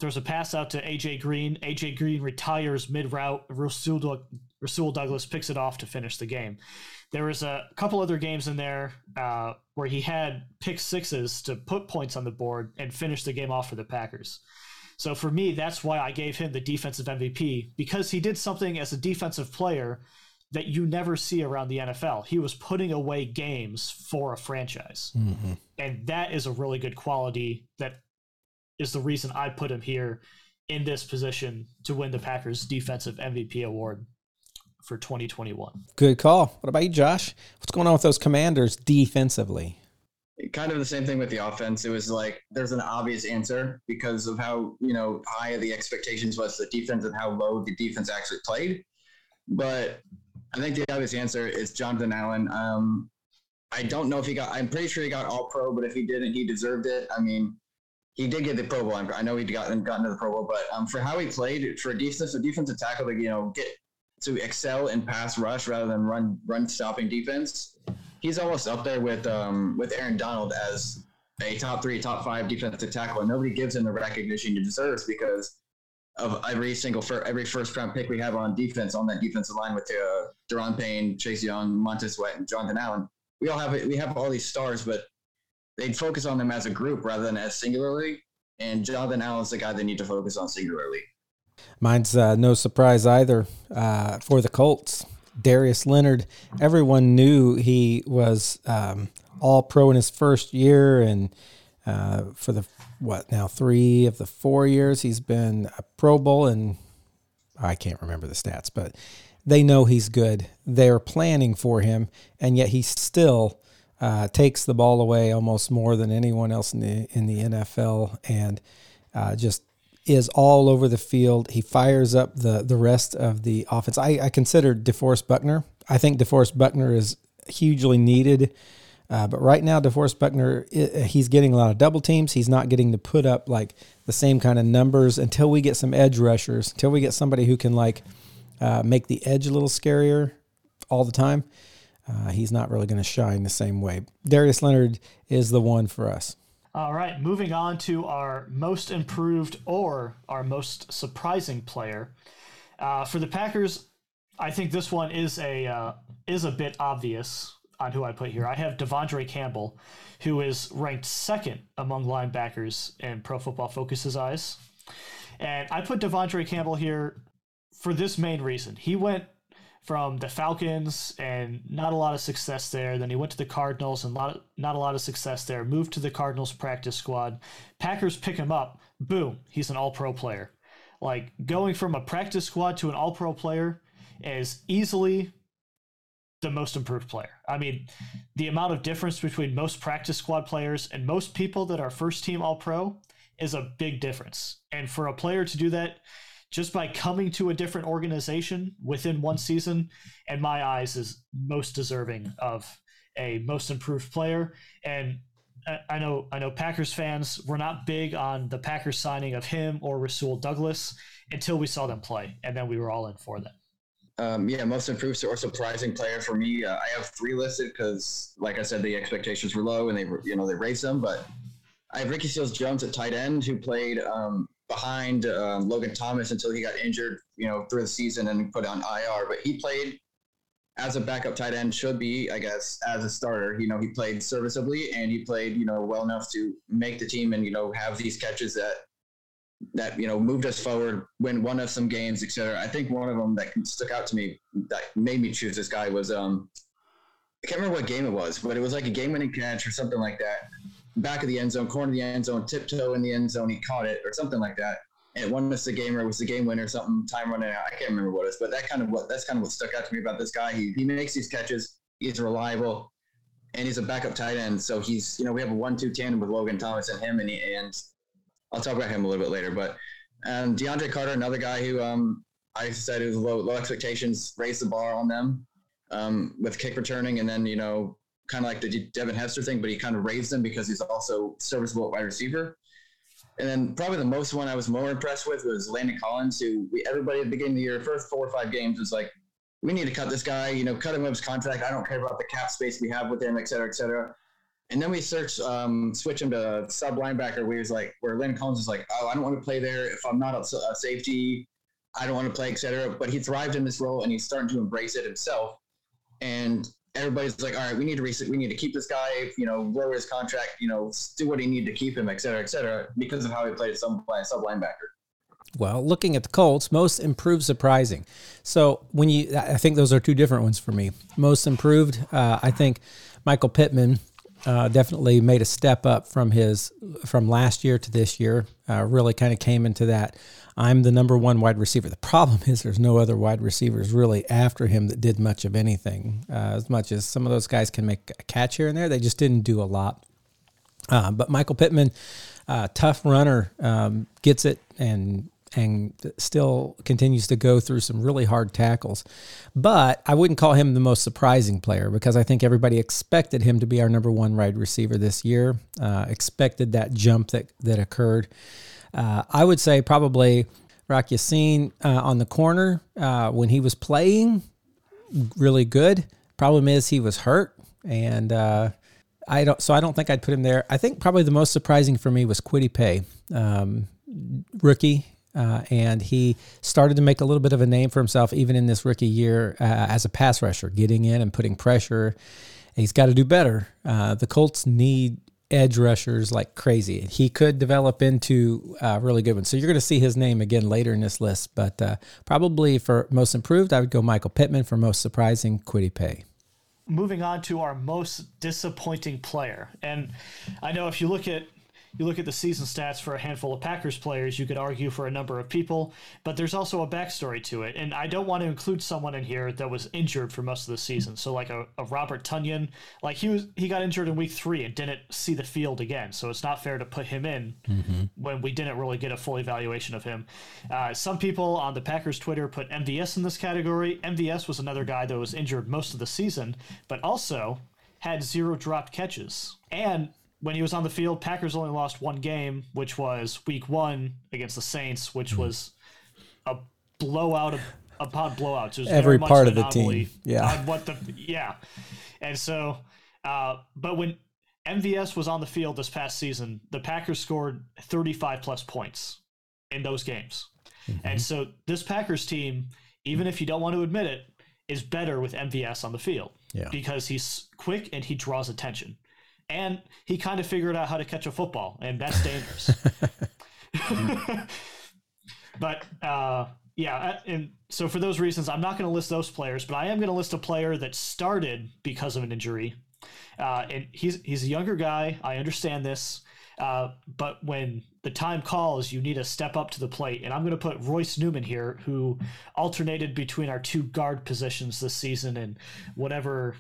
throws a pass out to AJ Green. AJ Green retires mid route. Rasul, Rasul Douglas picks it off to finish the game. There was a couple other games in there uh, where he had pick sixes to put points on the board and finish the game off for the Packers. So for me, that's why I gave him the defensive MVP because he did something as a defensive player that you never see around the NFL. He was putting away games for a franchise. Mm-hmm. And that is a really good quality that is the reason I put him here in this position to win the Packers defensive MVP award for 2021. Good call. What about you, Josh? What's going on with those commanders defensively? Kind of the same thing with the offense. It was like there's an obvious answer because of how you know high the expectations was the defense and how low the defense actually played. But I think the obvious answer is Jonathan Allen. Um, I don't know if he got. I'm pretty sure he got All Pro, but if he didn't, he deserved it. I mean, he did get the Pro Bowl. I know he got gotten to the Pro Bowl, but um, for how he played for a defensive defensive tackle to you know get to excel in pass rush rather than run run stopping defense, he's almost up there with um, with Aaron Donald as a top three, top five defensive tackle, and nobody gives him the recognition he deserves because of every single for every first round pick we have on defense on that defensive line with uh, Daron Payne, Chase Young, Montez Sweat, and Jonathan Allen. We all have we have all these stars, but they'd focus on them as a group rather than as singularly. And Jonathan Allen's the guy they need to focus on singularly. Mine's uh, no surprise either uh, for the Colts. Darius Leonard, everyone knew he was um, all pro in his first year, and uh, for the what now three of the four years he's been a Pro Bowl, and I can't remember the stats, but they know he's good. They're planning for him, and yet he still uh, takes the ball away almost more than anyone else in the in the NFL, and uh, just is all over the field. He fires up the the rest of the offense. I, I consider DeForest Buckner. I think DeForest Buckner is hugely needed. Uh, but right now, DeForest Buckner, he's getting a lot of double teams. He's not getting to put up like the same kind of numbers until we get some edge rushers, until we get somebody who can like uh, make the edge a little scarier all the time. Uh, he's not really going to shine the same way. Darius Leonard is the one for us. All right, moving on to our most improved or our most surprising player. Uh, for the Packers, I think this one is a uh, is a bit obvious on who I put here. I have De'Vondre Campbell, who is ranked second among linebackers in Pro Football Focus's eyes, and I put De'Vondre Campbell here for this main reason. He went from the Falcons and not a lot of success there. Then he went to the Cardinals and lot, not a lot of success there. Moved to the Cardinals practice squad. Packers pick him up. Boom, he's an all pro player. Like going from a practice squad to an all pro player is easily the most improved player. I mean, the amount of difference between most practice squad players and most people that are first team all pro is a big difference. And for a player to do that, just by coming to a different organization within one season, in my eyes, is most deserving of a most improved player. And I know I know Packers fans were not big on the Packers signing of him or Rasul Douglas until we saw them play, and then we were all in for them. Um, yeah, most improved or surprising player for me. Uh, I have three listed because, like I said, the expectations were low and they you know they raised them. But I have Ricky Seals Jones at tight end who played um, behind uh, Logan Thomas until he got injured, you know, through the season and put on IR. But he played as a backup tight end, should be, I guess, as a starter. You know, he played serviceably and he played, you know, well enough to make the team and you know have these catches that that you know moved us forward, win one of some games, etc. I think one of them that stuck out to me that made me choose this guy was um I can't remember what game it was, but it was like a game-winning catch or something like that back of the end zone, corner of the end zone, tiptoe in the end zone. He caught it or something like that. And it won us the game or it was the game winner or something, time running out. I can't remember what it was, but that kind of what that's kind of what stuck out to me about this guy. He, he makes these catches. He's reliable and he's a backup tight end. So he's, you know, we have a one-two tandem with Logan Thomas and him, and he, and I'll talk about him a little bit later. But um, DeAndre Carter, another guy who um, I said was low, low expectations, raised the bar on them um, with kick returning, and then you know kind of like the Devin Hester thing, but he kind of raised them because he's also serviceable at wide receiver. And then probably the most one I was more impressed with was Landon Collins, who we, everybody at the beginning of the year, first four or five games, was like, we need to cut this guy, you know, cut him of his contract. I don't care about the cap space we have with him, et cetera, et cetera. And then we search, um, switch him to sub linebacker, where he's like, where Landon Collins is like, oh, I don't want to play there if I'm not a safety. I don't want to play, et cetera. But he thrived in this role, and he's starting to embrace it himself. And everybody's like, all right, we need to reset, we need to keep this guy, you know, lower his contract, you know, do what he need to keep him, et cetera, et cetera, because of how he played some sub linebacker. Well, looking at the Colts, most improved surprising. So when you, I think those are two different ones for me. Most improved, uh, I think Michael Pittman uh, definitely made a step up from his from last year to this year. Uh, really kind of came into that I'm the number one wide receiver. The problem is there's no other wide receivers really after him that did much of anything. Uh, as much as some of those guys can make a catch here and there, they just didn't do a lot. Uh, but Michael Pittman, uh, tough runner, um, gets it and and still continues to go through some really hard tackles. But I wouldn't call him the most surprising player because I think everybody expected him to be our number one wide receiver this year. Uh, expected that jump that that occurred. Uh, I would say probably Rock Ya-Sin uh, on the corner uh, when he was playing, really good. Problem is he was hurt, and uh, I don't. So I don't think I'd put him there. I think probably the most surprising for me was Kwity Paye. um, rookie. Uh, and he started to make a little bit of a name for himself even in this rookie year uh, as a pass rusher, getting in and putting pressure. He's got to do better. Uh, the Colts need edge rushers like crazy. He could develop into a really good one. So you're going to see his name again later in this list, but uh, probably for most improved, I would go Michael Pittman. For most surprising, Kwity Paye moving on to our most disappointing player. And I know if you look at you look at the season stats for a handful of Packers players, you could argue for a number of people, but there's also a backstory to it. And I don't want to include someone in here that was injured for most of the season. So like a, a Robert Tonyan, like he was he got injured in week three and didn't see the field again. So it's not fair to put him in mm-hmm. when we didn't really get a full evaluation of him. Uh, some people on the Packers Twitter put MVS in this category. MVS was another guy that was injured most of the season, but also had zero dropped catches. And when he was on the field, Packers only lost one game, which was Week One against the Saints, which mm-hmm. was a blowout of, upon blowout. So Every part of the team, yeah. what the yeah, and so, uh, but when MVS was on the field this past season, the Packers scored 35 plus points in those games, mm-hmm. and so this Packers team, even if you don't want to admit it, is better with MVS on the field yeah. because he's quick and he draws attention and he kind of figured out how to catch a football, and that's dangerous. but uh, yeah, and so for those reasons, I'm not going to list those players, but I am going to list a player that started because of an injury. Uh, and he's he's a younger guy. I understand this, uh, but when the time calls, you need to step up to the plate. And I'm going to put Royce Newman here, who alternated between our two guard positions this season and whatever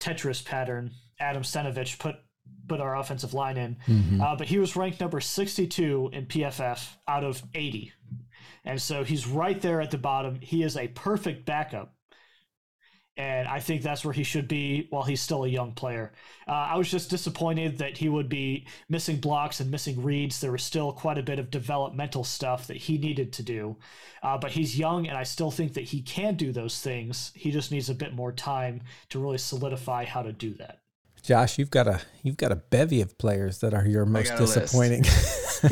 Tetris pattern Adam Stenavich put put our offensive line in. Mm-hmm. Uh, but he was ranked number 62 in PFF out of 80. And so he's right there at the bottom. He is a perfect backup. And I think that's where he should be while he's still a young player. Uh, I was just disappointed that he would be missing blocks and missing reads. There was still quite a bit of developmental stuff that he needed to do. Uh, but he's young, and I still think that he can do those things. He just needs a bit more time to really solidify how to do that. Josh, you've got a you've got a bevy of players that are your most disappointing.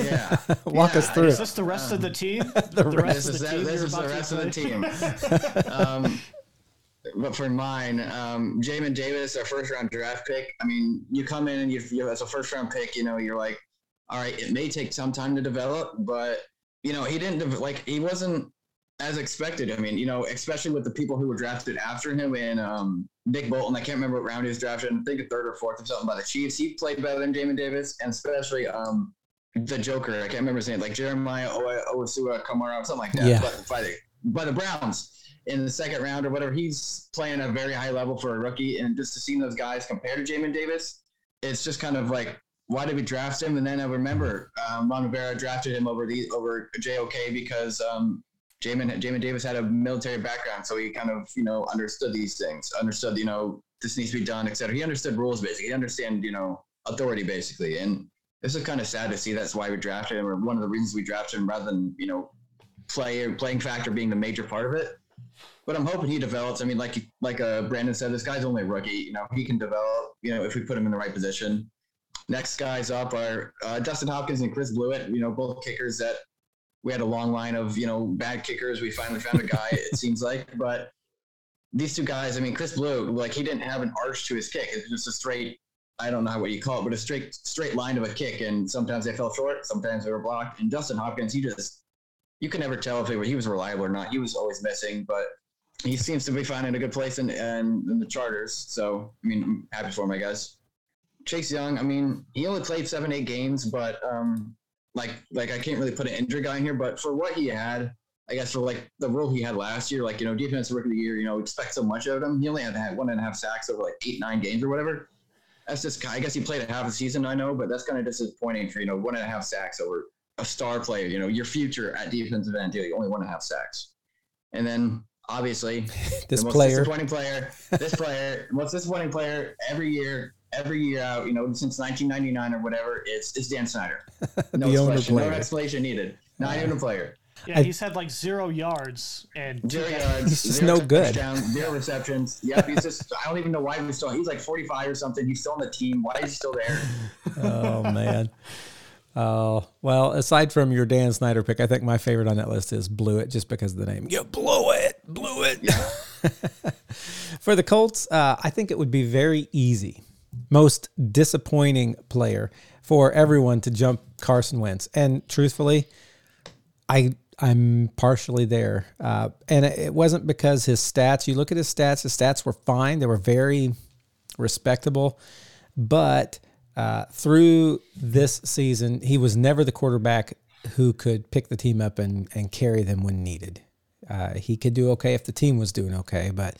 yeah, walk yeah. us through. Is this the rest um, of the team? the, the rest, of the team. This is the rest of the team. but for mine, um, Jamin Davis, our first round draft pick. I mean, you come in and you, you as a first round pick, you know, you're like, all right, it may take some time to develop, but you know, he didn't like he wasn't as expected. I mean, you know, especially with the people who were drafted after him and um, Nick Bolton. I can't remember what round he was drafted. I think a third or fourth or something by the Chiefs. He played better than Jamin Davis, and especially um, the Joker. I can't remember his name, like Jeremiah Owusu Kamara, something like that. Yeah. But by the by the Browns in the second round or whatever. He's playing a very high level for a rookie, and just to see those guys compared to Jamin Davis, it's just kind of like why did we draft him? And then I remember um, Ron Rivera drafted him over the over JOK because um, Jamin Jamin Davis had a military background, so he kind of you know understood these things, understood you know this needs to be done, etc. He understood rules basically. He understood you know authority basically, and this is kind of sad to see. That's why we drafted him, or one of the reasons we drafted him, rather than you know play playing factor being the major part of it. But I'm hoping he develops. I mean, like like uh, Brandon said, this guy's only a rookie. You know, he can develop. You know, if we put him in the right position. Next guys up are uh, Dustin Hopkins and Chris Blewitt. You know, both kickers that we had a long line of you know bad kickers. We finally found a guy. it seems like, but these two guys. I mean, Chris Blue, like he didn't have an arch to his kick. It's just a straight. I don't know what you call it, but a straight straight line of a kick. And sometimes they fell short. Sometimes they were blocked. And Dustin Hopkins, he just you can never tell if he was reliable or not. He was always missing, but he seems to be finding a good place in, in, in the Chargers. So I mean, I'm happy for him, I guess. Chase Young, I mean, he only played seven, eight games, but um, like like I can't really put an injury guy in here, but for what he had, I guess for like the role he had last year, like you know, defensive rookie of the year, you know, expect so much of him. He only had, one and a half sacks over like eight, nine games or whatever. That's just I guess he played a half a season, I know, but that's kind of disappointing for you know one and a half sacks over a star player. You know, your future at defensive end, you only one and a half sacks, and then obviously this the most player, disappointing player, this player, most disappointing player every year every year out, you know, since 1999 or whatever, it's, it's Dan Snyder. No explanation, no explanation needed. Not even a player. Yeah, he's had like zero yards and zero yards. He's just no good. zero receptions. Yep, he's just. I don't even know why he's still. He's like 45 or something. He's still on the team. Why is he still there? oh man. Oh, well, aside from your Dan Snyder pick, I think my favorite on that list is Blewitt just because of the name. You blew it, blew it. For the Colts, uh, I think it would be very easy, most disappointing player for everyone to jump Carson Wentz. And truthfully, I I'm partially there, uh, and it wasn't because his stats. You look at his stats; his stats were fine; they were very respectable, but uh, through this season, he was never the quarterback who could pick the team up and, and carry them when needed. Uh, he could do okay if the team was doing okay, but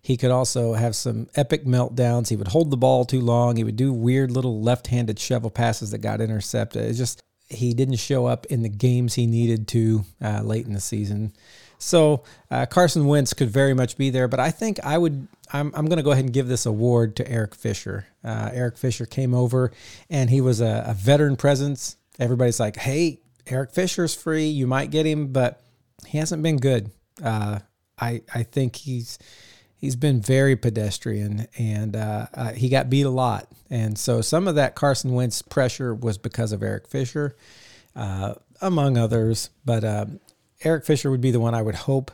he could also have some epic meltdowns. He would hold the ball too long. He would do weird little left-handed shovel passes that got intercepted. It just he didn't show up in the games he needed to uh, late in the season. So uh, Carson Wentz could very much be there, but I think I would. I'm, I'm going to go ahead and give this award to Eric Fisher. Uh, Eric Fisher came over, and he was a, a veteran presence. Everybody's like, "Hey, Eric Fisher's free. You might get him, but he hasn't been good. Uh, I I think he's he's been very pedestrian, and uh, uh, he got beat a lot. And so some of that Carson Wentz pressure was because of Eric Fisher, uh, among others. But um, Eric Fisher would be the one I would hope.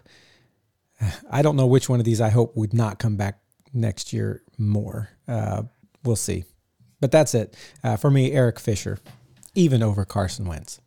I don't know which one of these I hope would not come back next year more. Uh, we'll see. But that's it uh, for me. Eric Fisher, even over Carson Wentz.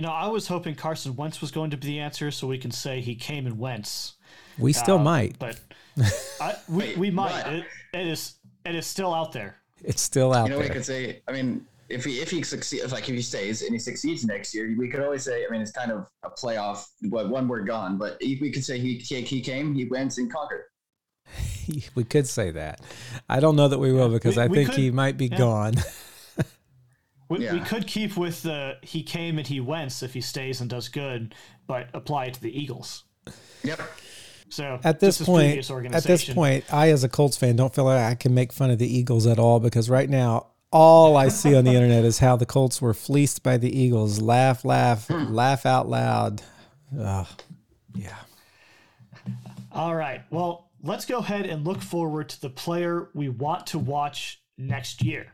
You know, I was hoping Carson Wentz was going to be the answer, so we can say he came and Wentz. We still uh, might, but I, we, Wait, we might. It, it is it is still out there. It's still out you know, there. we could say. I mean, if he if he succeeds, like if he stays and he succeeds next year, we could always say. I mean, it's kind of a playoff. What one word gone, but we could say he he came, he wins and conquered. we could say that. I don't know that we will because we, I think could, he might be yeah. gone. we, yeah. we, could keep with the he came and he went if he stays and does good, but apply it to the Eagles. Yep. So at this point, at this point, I as a Colts fan don't feel like I can make fun of the Eagles at all because right now all I see on the internet is how the Colts were fleeced by the Eagles. Laugh, laugh, hmm. laugh out loud. Uh, yeah. All right. Well, let's go ahead and look forward to the player we want to watch next year.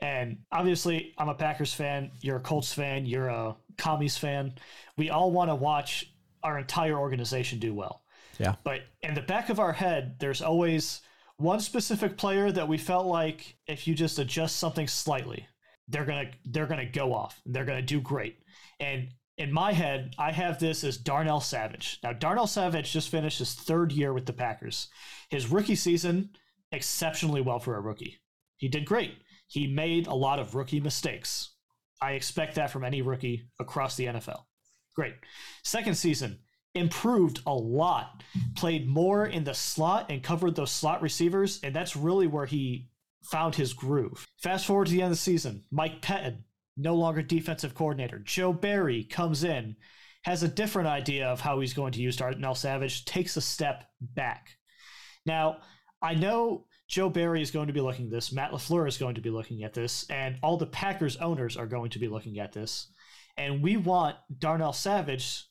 And obviously, I'm a Packers fan. You're a Colts fan. You're a Commies fan. We all want to watch our entire organization do well. Yeah. But in the back of our head, there's always one specific player that we felt like if you just adjust something slightly, they're gonna they're gonna go off. They're gonna do great. And in my head, I have this as Darnell Savage. Now, Darnell Savage just finished his third year with the Packers. His rookie season, exceptionally well for a rookie. He did great. He made a lot of rookie mistakes. I expect that from any rookie across the NFL. Great. Second season, improved a lot, played more in the slot and covered those slot receivers, and that's really where he found his groove. Fast forward to the end of the season, Mike Pettine no longer defensive coordinator. Joe Barry comes in, has a different idea of how he's going to use Darnell Savage, takes a step back. Now, I know Joe Barry is going to be looking at this, Matt LaFleur is going to be looking at this, and all the Packers owners are going to be looking at this. And we want Darnell Savage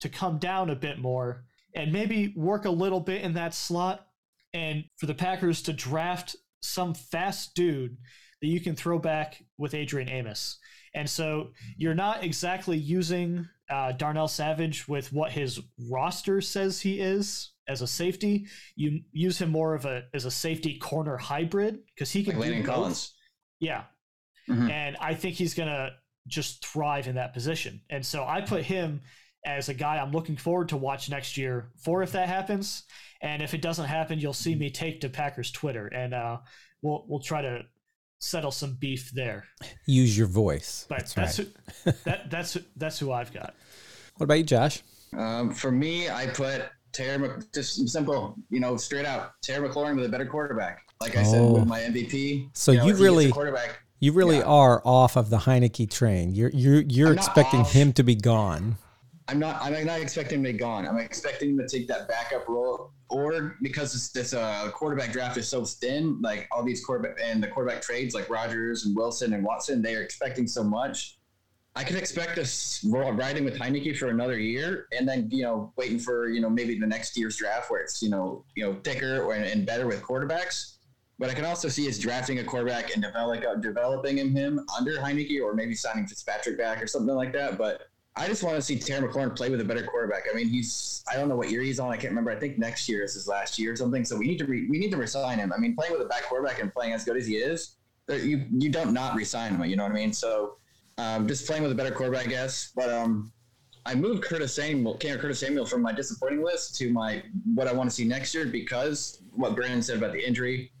to come down a bit more and maybe work a little bit in that slot and for the Packers to draft some fast dude that you can throw back with Adrian Amos. And so you're not exactly using uh, Darnell Savage with what his roster says he is as a safety. You use him more of a as a safety corner hybrid because he can like do both. Collins. Yeah, mm-hmm. and I think he's gonna just thrive in that position. And so I put him as a guy I'm looking forward to watch next year for if that happens. And if it doesn't happen, you'll see me take to Packers Twitter and uh, we'll we'll try to settle some beef there. Use your voice. But that's that's, right. who, that, that's that's who I've got. What about you, Josh? Um, for me, I put Terry, just simple, you know, straight out. Terry McLaurin with a better quarterback. Like I oh. said, with my MVP. So you, know, you really quarterback. You really yeah. are off of the Heinicke train. You're you're you're expecting him to be gone. I'm not. I'm not expecting him to be gone. I'm expecting him to take that backup role, or because this, this uh, quarterback draft is so thin, like all these quarterback and the quarterback trades, like Rodgers and Wilson and Watson, they are expecting so much. I can expect us riding with Heinicke for another year, and then you know waiting for you know maybe the next year's draft where it's you know you know thicker or, and better with quarterbacks. but I can also see us drafting a quarterback and develop, uh, developing him under Heinicke or maybe signing Fitzpatrick back or something like that. But I just want to see Terry McLaurin play with a better quarterback. I mean, he's I don't know what year he's on. I can't remember. I think next year is his last year or something. So we need to re, we need to resign him. I mean, playing with a back quarterback and playing as good as he is, you you don't not resign him. You know what I mean? So um, just playing with a better quarterback, I guess. But um, I moved Curtis Samuel, Curtis Samuel from my disappointing list to my what I want to see next year because what Brandon said about the injury.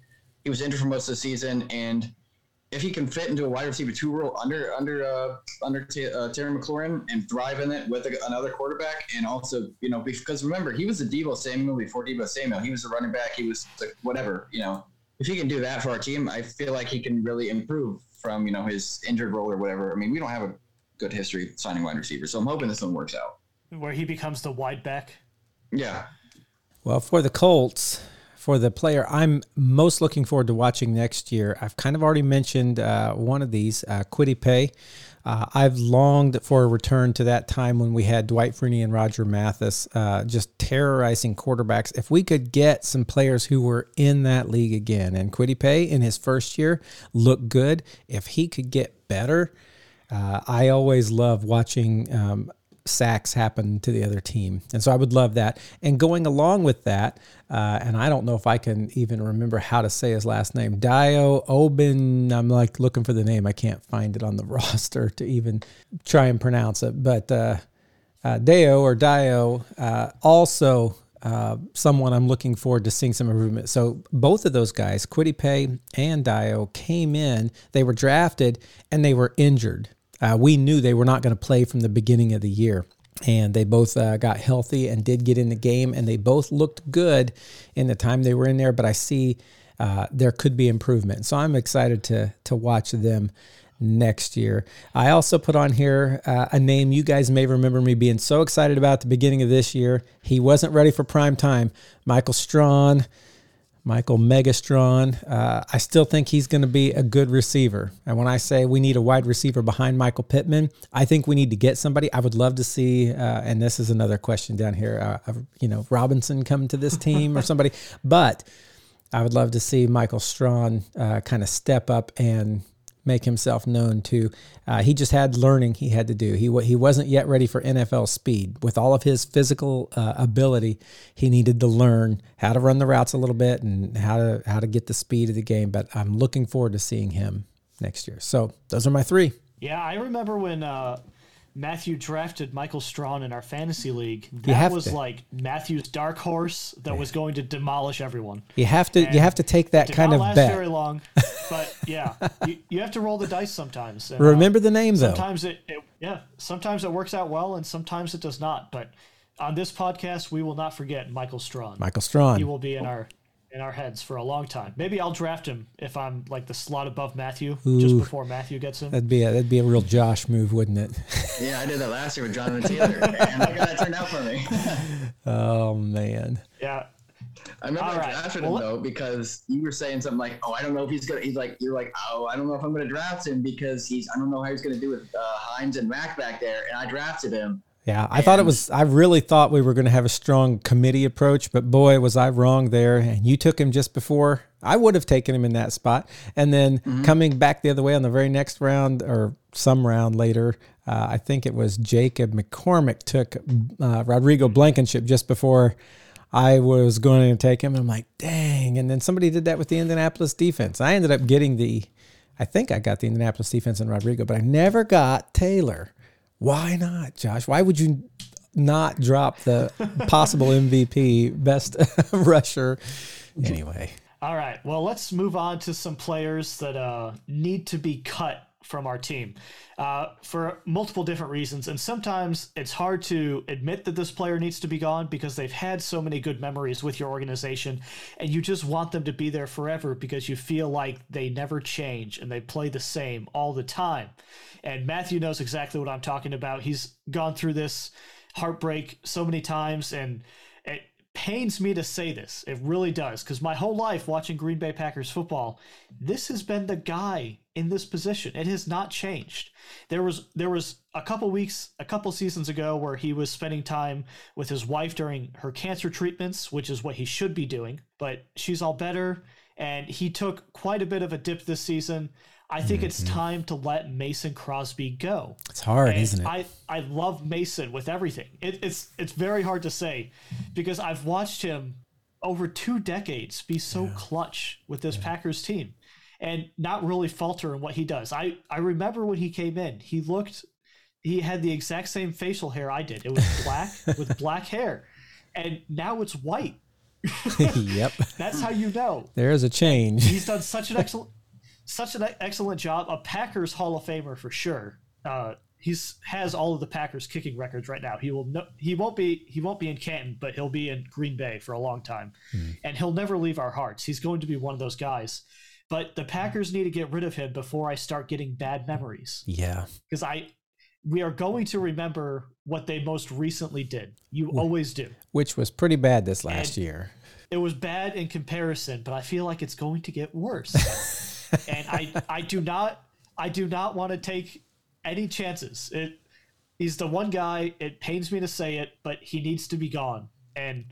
He was injured for most of the season, and if he can fit into a wide receiver two role under under uh, under t- uh, Terry McLaurin and thrive in it with a, another quarterback, and also you know because remember he was a Deebo Samuel before Deebo Samuel, he was a running back, he was the, whatever you know. If he can do that for our team, I feel like he can really improve from you know his injured role or whatever. I mean, we don't have a good history signing wide receivers. So I'm hoping this one works out. Where he becomes the wide back. Yeah. Well, for the Colts, for the player I'm most looking forward to watching next year, I've kind of already mentioned uh, one of these, uh, Kwity Paye. Uh, I've longed for a return to that time when we had Dwight Freeney and Roger Mathis uh, just terrorizing quarterbacks. If we could get some players who were in that league again, and Kwity Paye in his first year looked good, if he could get better, uh, I always love watching um, sacks happen to the other team. And so I would love that. And going along with that, uh, and I don't know if I can even remember how to say his last name, Dio Oben. I'm like looking for the name. I can't find it on the roster to even try and pronounce it. But uh, uh, Deo or Dio uh, also. Uh, someone I'm looking forward to seeing some improvement. So both of those guys, Paye and Dio, came in. They were drafted and they were injured uh, we knew they were not going to play from the beginning of the year. And they both uh, got healthy and did get in the game, and they both looked good in the time they were in there. But I see uh, there could be improvement, so I'm excited to to watch them next year. I also put on here uh, a name you guys may remember me being so excited about the beginning of this year. He wasn't ready for prime time. Michael Strachan Michael Megastron. Uh, I still think he's going to be a good receiver. And when I say we need a wide receiver behind Michael Pittman, I think we need to get somebody. I would love to see, uh, and this is another question down here, uh, you know, Robinson come to this team or somebody. But I would love to see Michael Strachan uh, kind of step up and make himself known to. Uh, he just had learning he had to do. He he wasn't yet ready for NFL speed. With all of his physical uh, ability, he needed to learn how to run the routes a little bit and how to how to get the speed of the game. But I'm looking forward to seeing him next year. So those are my three. Yeah, I remember when uh, Matthew drafted Michael Strachan in our fantasy league. That was to. like Matthew's dark horse that yeah. was going to demolish everyone. You have to and you have to take that kind of bet. very long, but yeah, you, you, have to roll the dice sometimes. And, Remember uh, the name though. Sometimes it, it yeah, sometimes it works out well and sometimes it does not. But on this podcast, we will not forget Michael Strachan. Michael Strawn. He will be in our in our heads for a long time. Maybe I'll draft him if I'm like the slot above Matthew, Ooh, just before Matthew gets him. That'd be a, that'd be a real Josh move, wouldn't it? yeah, I did that last year with Jonathan Taylor, and look how that turned out for me. oh man. Yeah. I remember All I drafted him though because you were saying something like, "Oh, I don't know if he's gonna." He's like, "You're like, oh, I don't know if I'm gonna draft him because he's. I don't know how he's gonna do with uh, Hines and Mack back there." And I drafted him, yeah, I and, thought it was. I really thought we were going to have a strong committee approach, but boy, was I wrong there. And you took him just before I would have taken him in that spot. And then mm-hmm. coming back the other way on the very next round or some round later, uh, I think it was Jacob McCormick took uh, Rodrigo Blankenship just before I was going to take him. And I'm like, dang. And then somebody did that with the Indianapolis defense. I ended up getting the, I think I got the Indianapolis defense and Rodrigo, but I never got Taylor. Why not, Josh? Why would you not drop the possible MVP, best rusher? Anyway. All right. Well, let's move on to some players that uh, need to be cut from our team uh, for multiple different reasons. And sometimes it's hard to admit that this player needs to be gone because they've had so many good memories with your organization and you just want them to be there forever because you feel like they never change and they play the same all the time. And Matthew knows exactly what I'm talking about. He's gone through this heartbreak so many times and pains me to say this. It really does because my whole life watching Green Bay Packers football, this has been the guy in this position. It has not changed. There was there was a couple weeks, a couple seasons ago where he was spending time with his wife during her cancer treatments, which is what he should be doing, but she's all better and he took quite a bit of a dip this season. I think mm-hmm. it's time to let Mason Crosby go. It's hard, and isn't it? I, I love Mason with everything. It, it's it's very hard to say because I've watched him over two decades be so yeah. clutch with this yeah. Packers team and not really falter in what he does. I, I remember when he came in, he looked he had the exact same facial hair I did. It was black with black hair. And now it's white. yep. That's how you know. There is a change. He's done such an excellent such an excellent job. A Packers Hall of Famer for sure. Uh, he's has all of the Packers kicking records right now. He will no, he won't be he won't be in Canton, but he'll be in Green Bay for a long time, hmm. and he'll never leave our hearts. He's going to be one of those guys. But the Packers need to get rid of him before I start getting bad memories. Yeah, because I we are going to remember what they most recently did. You always do, which was pretty bad this last and year. It was bad in comparison, but I feel like it's going to get worse. and I I do not I do not want to take any chances. It he's the one guy. It pains me to say it, but he needs to be gone. And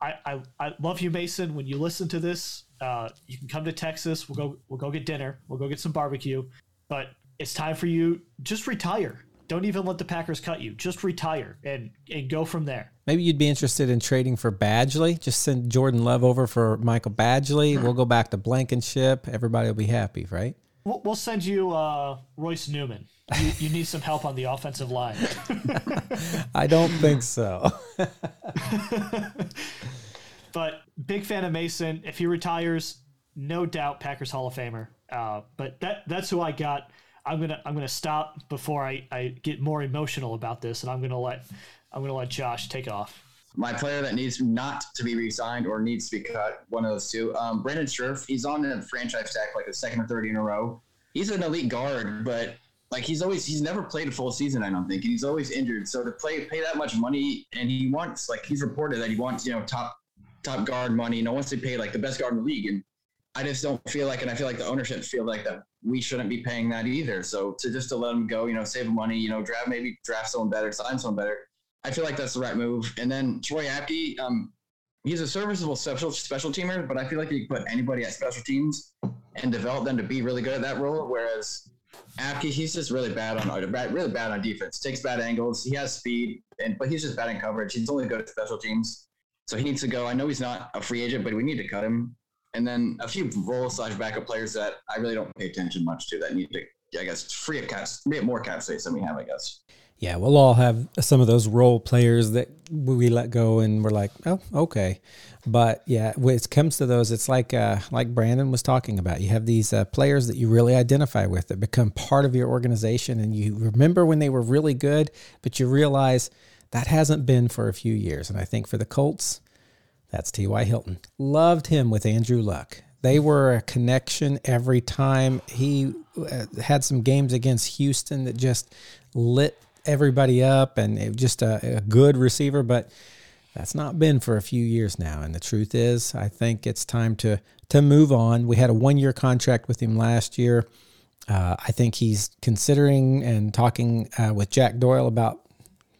I I, I love you, Mason. When you listen to this, uh, you can come to Texas. We'll go we'll go get dinner. We'll go get some barbecue. But it's time for you. Just retire. Don't even let the Packers cut you. Just retire and and go from there. Maybe you'd be interested in trading for Badgley. Just send Jordan Love over for Michael Badgley. We'll go back to Blankenship. Everybody will be happy, right? We'll, we'll send you uh, Royce Newman. You, you, need some help on the offensive line. I don't think so. but big fan of Mason. If he retires, no doubt Packers Hall of Famer. Uh, but that that's who I got. I'm gonna I'm gonna stop before I, I get more emotional about this, and I'm gonna let I'm gonna let Josh take off. My player that needs not to be re-signed or needs to be cut, one of those two. Um, Brandon Scherff, he's on the franchise tag like a second or third in a row. He's an elite guard, but like he's always he's never played a full season. I don't think, and he's always injured. So to play pay that much money, and he wants like he's reported that he wants you know top top guard money. No wants to pay like the best guard in the league, and I just don't feel like, and I feel like the ownership feel like that we shouldn't be paying that either. So to just to let him go, you know, save money, you know, draft maybe draft someone better, sign someone better. I feel like that's the right move. And then Troy Apke, um, he's a serviceable special special teamer, but I feel like you can put anybody at special teams and develop them to be really good at that role. Whereas Apke, he's just really bad on really bad on defense. Takes bad angles. He has speed, and but he's just bad in coverage. He's only good at special teams, so he needs to go. I know he's not a free agent, but we need to cut him and then a few role slash backup players that I really don't pay attention much to that need to, I guess, free up cap, free up more cap space than we have, I guess. Yeah, we'll all have some of those role players that we let go, and we're like, oh, okay. But yeah, when it comes to those, it's like uh, like Brandon was talking about. You have these uh, players that you really identify with that become part of your organization, and you remember when they were really good, but you realize that hasn't been for a few years. And I think for the Colts, that's T.Y. Hilton. Loved him with Andrew Luck. They were a connection every time. He uh, had some games against Houston that just lit everybody up and just a, a good receiver, but that's not been for a few years now. And the truth is, I think it's time to to move on. We had a one year contract with him last year. Uh, I think he's considering and talking uh, with Jack Doyle about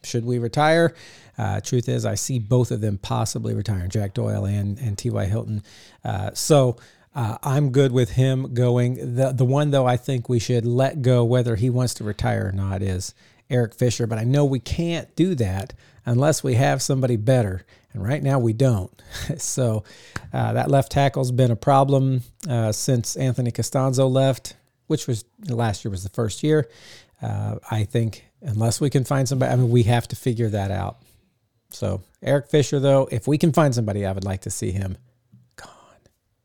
should we retire. Uh, truth is, I see both of them possibly retiring, Jack Doyle and and T.Y. Hilton. Uh, so. Uh, I'm good with him going. The the one though I think we should let go, whether he wants to retire or not, is Eric Fisher. But I know we can't do that unless we have somebody better, and right now we don't. so uh, that left tackle's been a problem uh, since Anthony Castonzo left, which was last year was the first year. Uh, I think unless we can find somebody, I mean, we have to figure that out. So Eric Fisher, though, if we can find somebody, I would like to see him gone.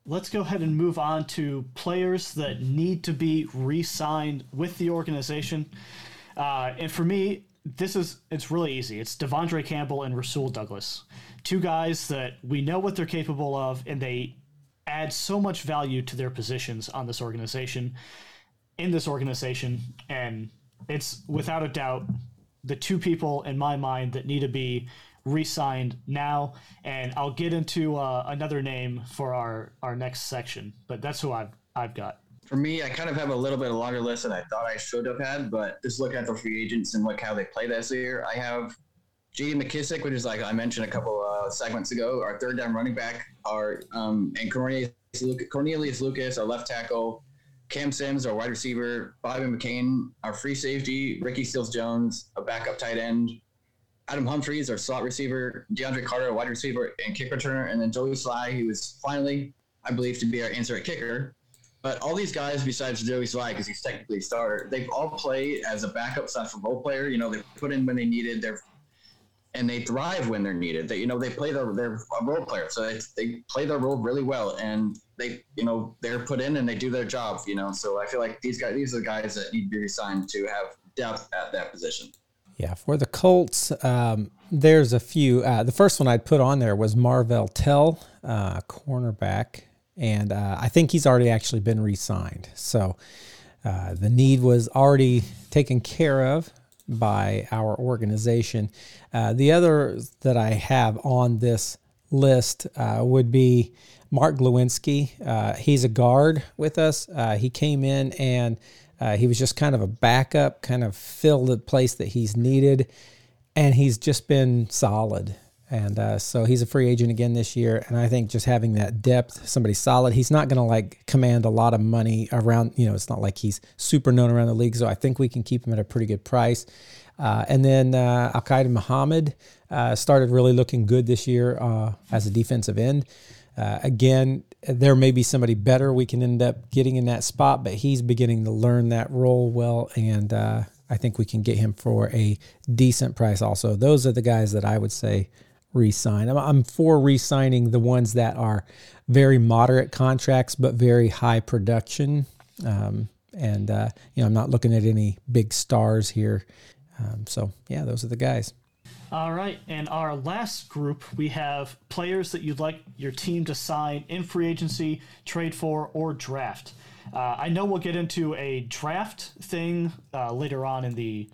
Let's go ahead and move on to players that need to be re-signed with the organization. Uh, and for me, this is it's really easy. It's De'Vondre Campbell and Rasul Douglas, two guys that we know what they're capable of, and they add so much value to their positions on this organization, in this organization, and it's without a doubt the two people in my mind that need to be re-signed now, and I'll get into uh, another name for our our next section. But that's who I've I've got. For me, I kind of have a little bit longer list than I thought I should have had, but just looking at the free agents and like how they play this year, I have J.D. McKissic, which is like I mentioned a couple uh, segments ago, our third down running back, our um, and Cornelius, Cornelius Lucas, our left tackle, Cam Sims, our wide receiver, Bobby McCain, our free safety, Ricky Seals Jones, a backup tight end, Adam Humphries, our slot receiver, DeAndre Carter, wide receiver and kick returner, and then Joey Slye, who is finally, I believe, to be our answer at kicker. But all these guys, besides Joey Slye, because he's technically a starter, they've all played as a backup slash role player. You know, they put in when they needed. They're and they thrive when they're needed. They, you know, they play their their role player, so they, they play their role really well, and they, you know, they're put in and they do their job. You know, so I feel like these guys, these are the guys that need to be assigned to have depth at that position. Yeah, for the Colts, um, there's a few. Uh, the first one I'd put on there was Marvell Tell, uh, cornerback, and uh, I think he's already actually been re-signed. So uh, the need was already taken care of by our organization. Uh, the other that I have on this list uh, would be Mark Glowinski. Uh, he's a guard with us. He came in and uh, he was just kind of a backup, kind of fill the place that he's needed, and he's just been solid. And uh, so he's a free agent again this year. And I think just having that depth, somebody solid, he's not going to like command a lot of money around, you know, it's not like he's super known around the league. So I think we can keep him at a pretty good price. Uh, and then uh, Al-Quadin Muhammad uh, started really looking good this year uh, as a defensive end. Uh, again, there may be somebody better we can end up getting in that spot, but he's beginning to learn that role well. And uh, I think we can get him for a decent price also. Those are the guys that I would say re-sign. I'm, I'm for re-signing the ones that are very moderate contracts but very high production. Um, and uh, you know, I'm not looking at any big stars here. Um, so yeah, those are the guys. All right, and our last group, we have players that you'd like your team to sign in free agency, trade for, or draft. Uh, I know we'll get into a draft thing uh, later on in the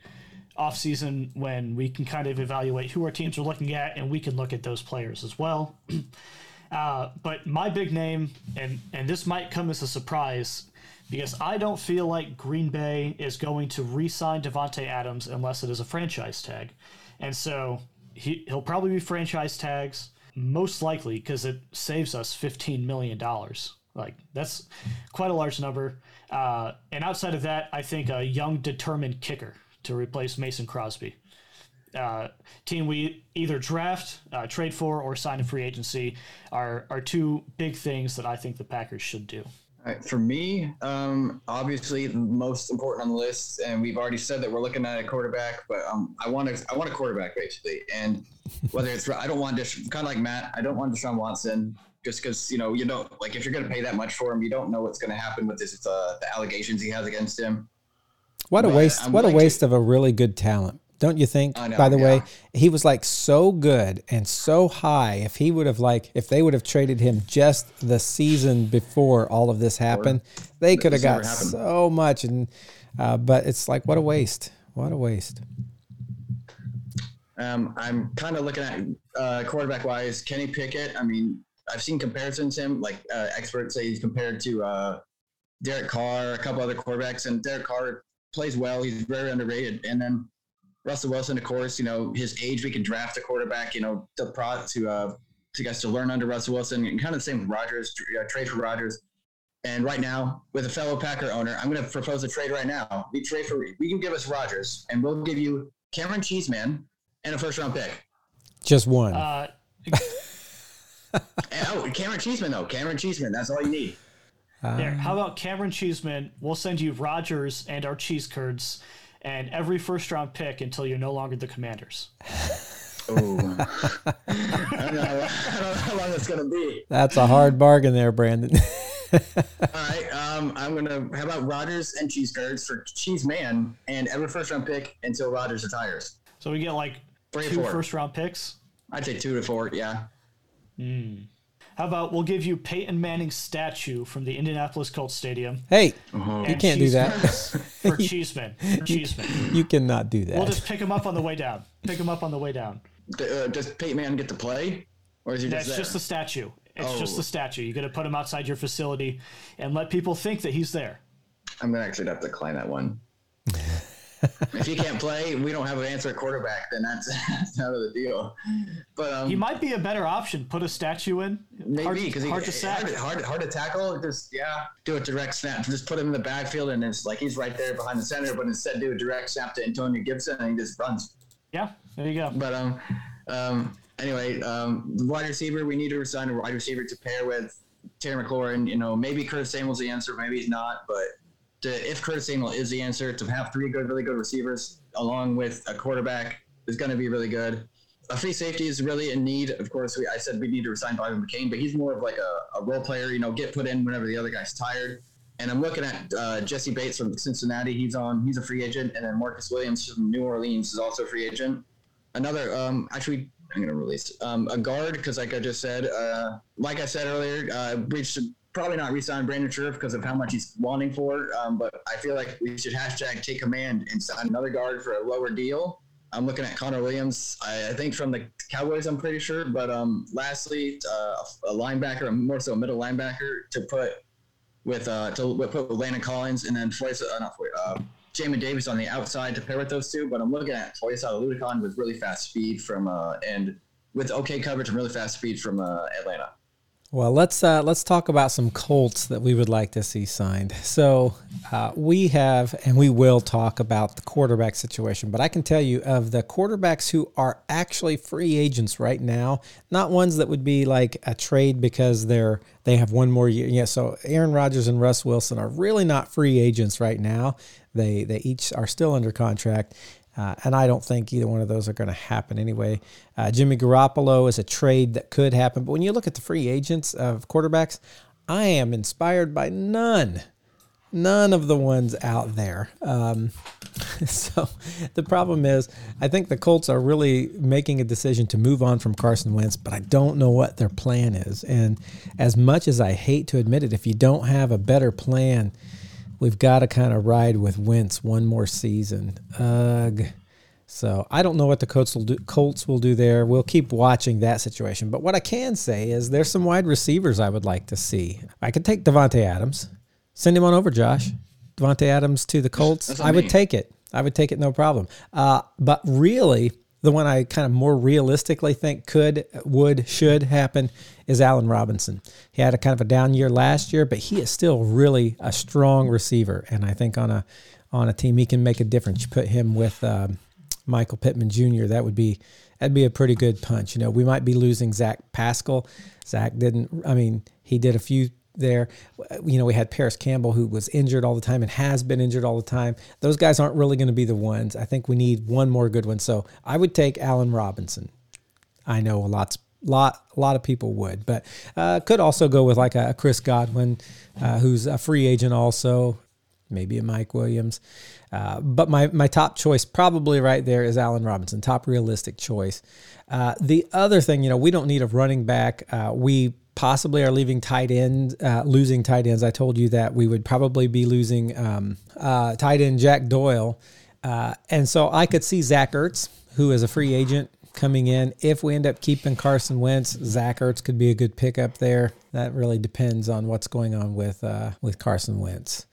offseason when we can kind of evaluate who our teams are looking at and we can look at those players as well. uh, but my big name, and, and this might come as a surprise, because I don't feel like Green Bay is going to re sign Davante Adams unless it is a franchise tag. And so he, he'll probably be franchise tags, most likely, because it saves us $15 million. Like, that's quite a large number. Uh, and outside of that, I think a young, determined kicker to replace Mason Crosby. Uh, team we either draft, uh, trade for, or sign in free agency are, are two big things that I think the Packers should do. Right, for me, um, obviously the most important on the list, and we've already said that we're looking at a quarterback, but um, I want to, I want a quarterback basically, and whether it's, I don't want Desha- kind of like Matt, I don't want Deshaun Watson just because you know you don't like if you're going to pay that much for him, you don't know what's going to happen with this uh, the allegations he has against him. What a waste! I'm What a waste of a really good talent, don't you think? Know, By the way, he was like so good and so high. If he would have like, if they would have traded him just the season before all of this happened, they could have got so much. And uh, but it's like, what a waste! What a waste! Um, I'm kind of looking at uh, quarterback wise, Kenny Pickett. I mean, I've seen comparisons to him. Like uh, experts say, he's compared to uh, Derek Carr, a couple other quarterbacks, and Derek Carr plays well. He's very underrated. And then Russell Wilson, of course, you know his age. We can draft a quarterback. You know, to pro to uh, to guys to learn under Russell Wilson, and kind of the same with Rodgers. Uh, trade for Rodgers. And right now, with a fellow Packer owner, I'm going to propose a trade right now. We trade for we can give us Rodgers, and we'll give you Camaron Cheeseman and a first round pick. Just one. Uh, And, oh, Camaron Cheeseman though. Camaron Cheeseman. That's all you need. There. How about Camaron Cheeseman? We'll send you Rodgers and our cheese curds and every first round pick until you're no longer the commanders. Oh, I don't know. I don't know how long that's gonna be. That's a hard bargain there, Brandon. All right. Um, I'm gonna. How about Rodgers and cheese curds for Cheese Man and every first round pick until Rodgers retires. So we get like Three or two four. first round picks. I'd say two to four. Yeah. How about we'll give you Peyton Manning's statue from the Indianapolis Colts Stadium. hey, Uh-huh. You can't do that. for Cheeseman. For Cheeseman. you cannot do that. We'll just pick him up on the way down. Pick him up on the way down. D- Uh, does Peyton Manning get to play, or is he That's just just the statue. It's just Oh. the statue. You got to put him outside your facility and let people think that he's there. I'm gonna actually have to decline that one. if he can't play, we don't have an answer at quarterback. Then that's that's out of the deal. But um, he might be a better option. Put a statue in. Maybe because hard, hard to sack. Hard, hard, hard, to tackle. Just yeah, do a direct snap. Just put him in the backfield, and it's like he's right there behind the center. But instead, do a direct snap to Antonio Gibson, and he just runs. Yeah, there you go. But um, um, anyway, um, wide receiver, we need to resign a wide receiver to pair with Terry McLaurin. You know, maybe Curtis Samuel's the answer, maybe he's not. But to, if Curtis Samuel is the answer, to have three good, really good receivers along with a quarterback is going to be really good. A free safety is really in need. Of course, we, I said we need to resign Bobby McCain, but he's more of like a, a role player. You know, get put in whenever the other guy's tired. And I'm looking at uh, Jessie Bates from Cincinnati. He's on. He's a free agent, and then Marcus Williams from New Orleans is also a free agent. Another, um, actually, I'm gonna release um, a guard because, like I just said, uh, like I said earlier, uh, should probably not resign Brandon Scherff because of how much he's wanting for. Um, but I feel like we should hashtag take command and sign another guard for a lower deal. I'm looking at Connor Williams. I, I think from the Cowboys, I'm pretty sure. But um, lastly, uh, a linebacker, more so a middle linebacker, to put with uh, to put with Landon Collins, and then Floyd, uh, not Floyd, uh, Jamin Davis on the outside to pair with those two. But I'm looking at Floyd Ludicon with really fast speed from uh, and with okay coverage and really fast speed from uh, Atlanta. Well, let's uh, let's talk about some Colts that we would like to see signed. So uh, we have, and we will talk about the quarterback situation. But I can tell you of the quarterbacks who are actually free agents right now, not ones that would be like a trade because they're they have one more year. Yeah, so Aaron Rodgers and Russ Wilson are really not free agents right now. They they each are still under contract. Uh, and I don't think either one of those are going to happen anyway. Uh, Jimmy Garoppolo is a trade that could happen. But when you look at the free agents of quarterbacks, I am inspired by none. None of the ones out there. Um, so the problem is, I think the Colts are really making a decision to move on from Carson Wentz, but I don't know what their plan is. And as much as I hate to admit it, if you don't have a better plan, we've got to kind of ride with Wentz one more season. Ugh. So I don't know what the Colts will do. Colts will do there. We'll keep watching that situation. But what I can say is there's some wide receivers I would like to see. I could take Davante Adams, send him on over, Josh. Davante Adams to the Colts. I would take it. I would take it no problem. Uh, but really, the one I kind of more realistically think could, would, should happen is Allen Robinson. He had a kind of a down year last year, but he is still really a strong receiver, and I think on a on a team he can make a difference. You put him with um, Michael Pittman Jr. That would be that'd be a pretty good punch. You know, we might be losing Zach Pascal. Zach didn't. I mean, he did a few there. You know, we had Parris Campbell who was injured all the time and has been injured all the time. Those guys aren't really going to be the ones. I think we need one more good one. So I would take Allen Robinson. I know a lot's lot a lot of people would, but uh, could also go with like a, Chris Godwin, uh, who's a free agent also. Maybe a Mike Williams. Uh, but my, my top choice, probably right there, is Allen Robinson, top realistic choice. Uh, the other thing, you know, we don't need a running back. Uh, we possibly are leaving tight end, uh, losing tight ends. I told you that we would probably be losing um, tight end Jack Doyle. And so I could see Zach Ertz, who is a free agent, coming in. If we end up keeping Carson Wentz, Zach Ertz could be a good pickup there. That really depends on what's going on with uh, with Carson Wentz.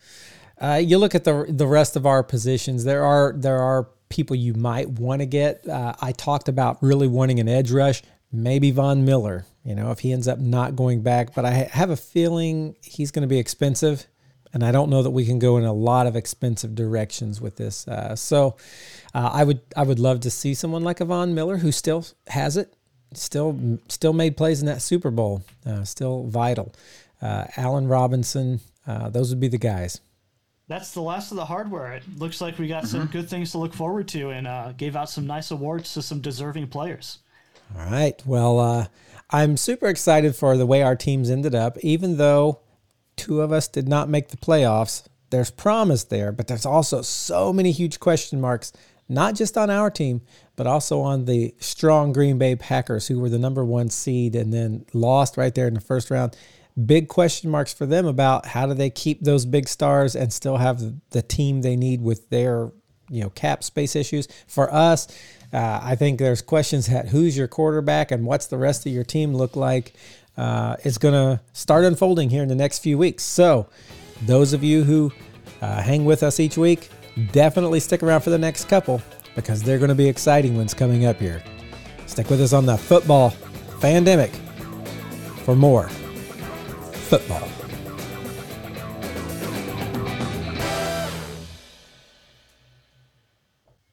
Uh, you look at the the rest of our positions. There are there are people you might want to get. Uh, I talked about really wanting an edge rush maybe Von Miller, you know, if he ends up not going back. But I have a feeling he's going to be expensive. And I don't know that we can go in a lot of expensive directions with this. Uh, so uh, I would I would love to see someone like a Von Miller who still has it, still still made plays in that Super Bowl, uh, still vital. Uh, Allen Robinson, uh, those would be the guys that's the last of the hardware. It looks like we got mm-hmm. some good things to look forward to and uh, gave out some nice awards to some deserving players. All right. Well, uh, I'm super excited for the way our teams ended up, even though two of us did not make the playoffs. There's promise there, but there's also so many huge question marks, not just on our team, but also on the strong Green Bay Packers, who were the number one seed and then lost right there in the first round. Big question marks for them about how do they keep those big stars and still have the team they need with their you know cap space issues. For us, uh, I think there's questions at who's your quarterback and what's the rest of your team look like. Uh, it's going to start unfolding here in the next few weeks. So, those of you who uh, hang with us each week, definitely stick around for the next couple because they're going to be exciting ones coming up here. Stick with us on the football Fandemic for more football.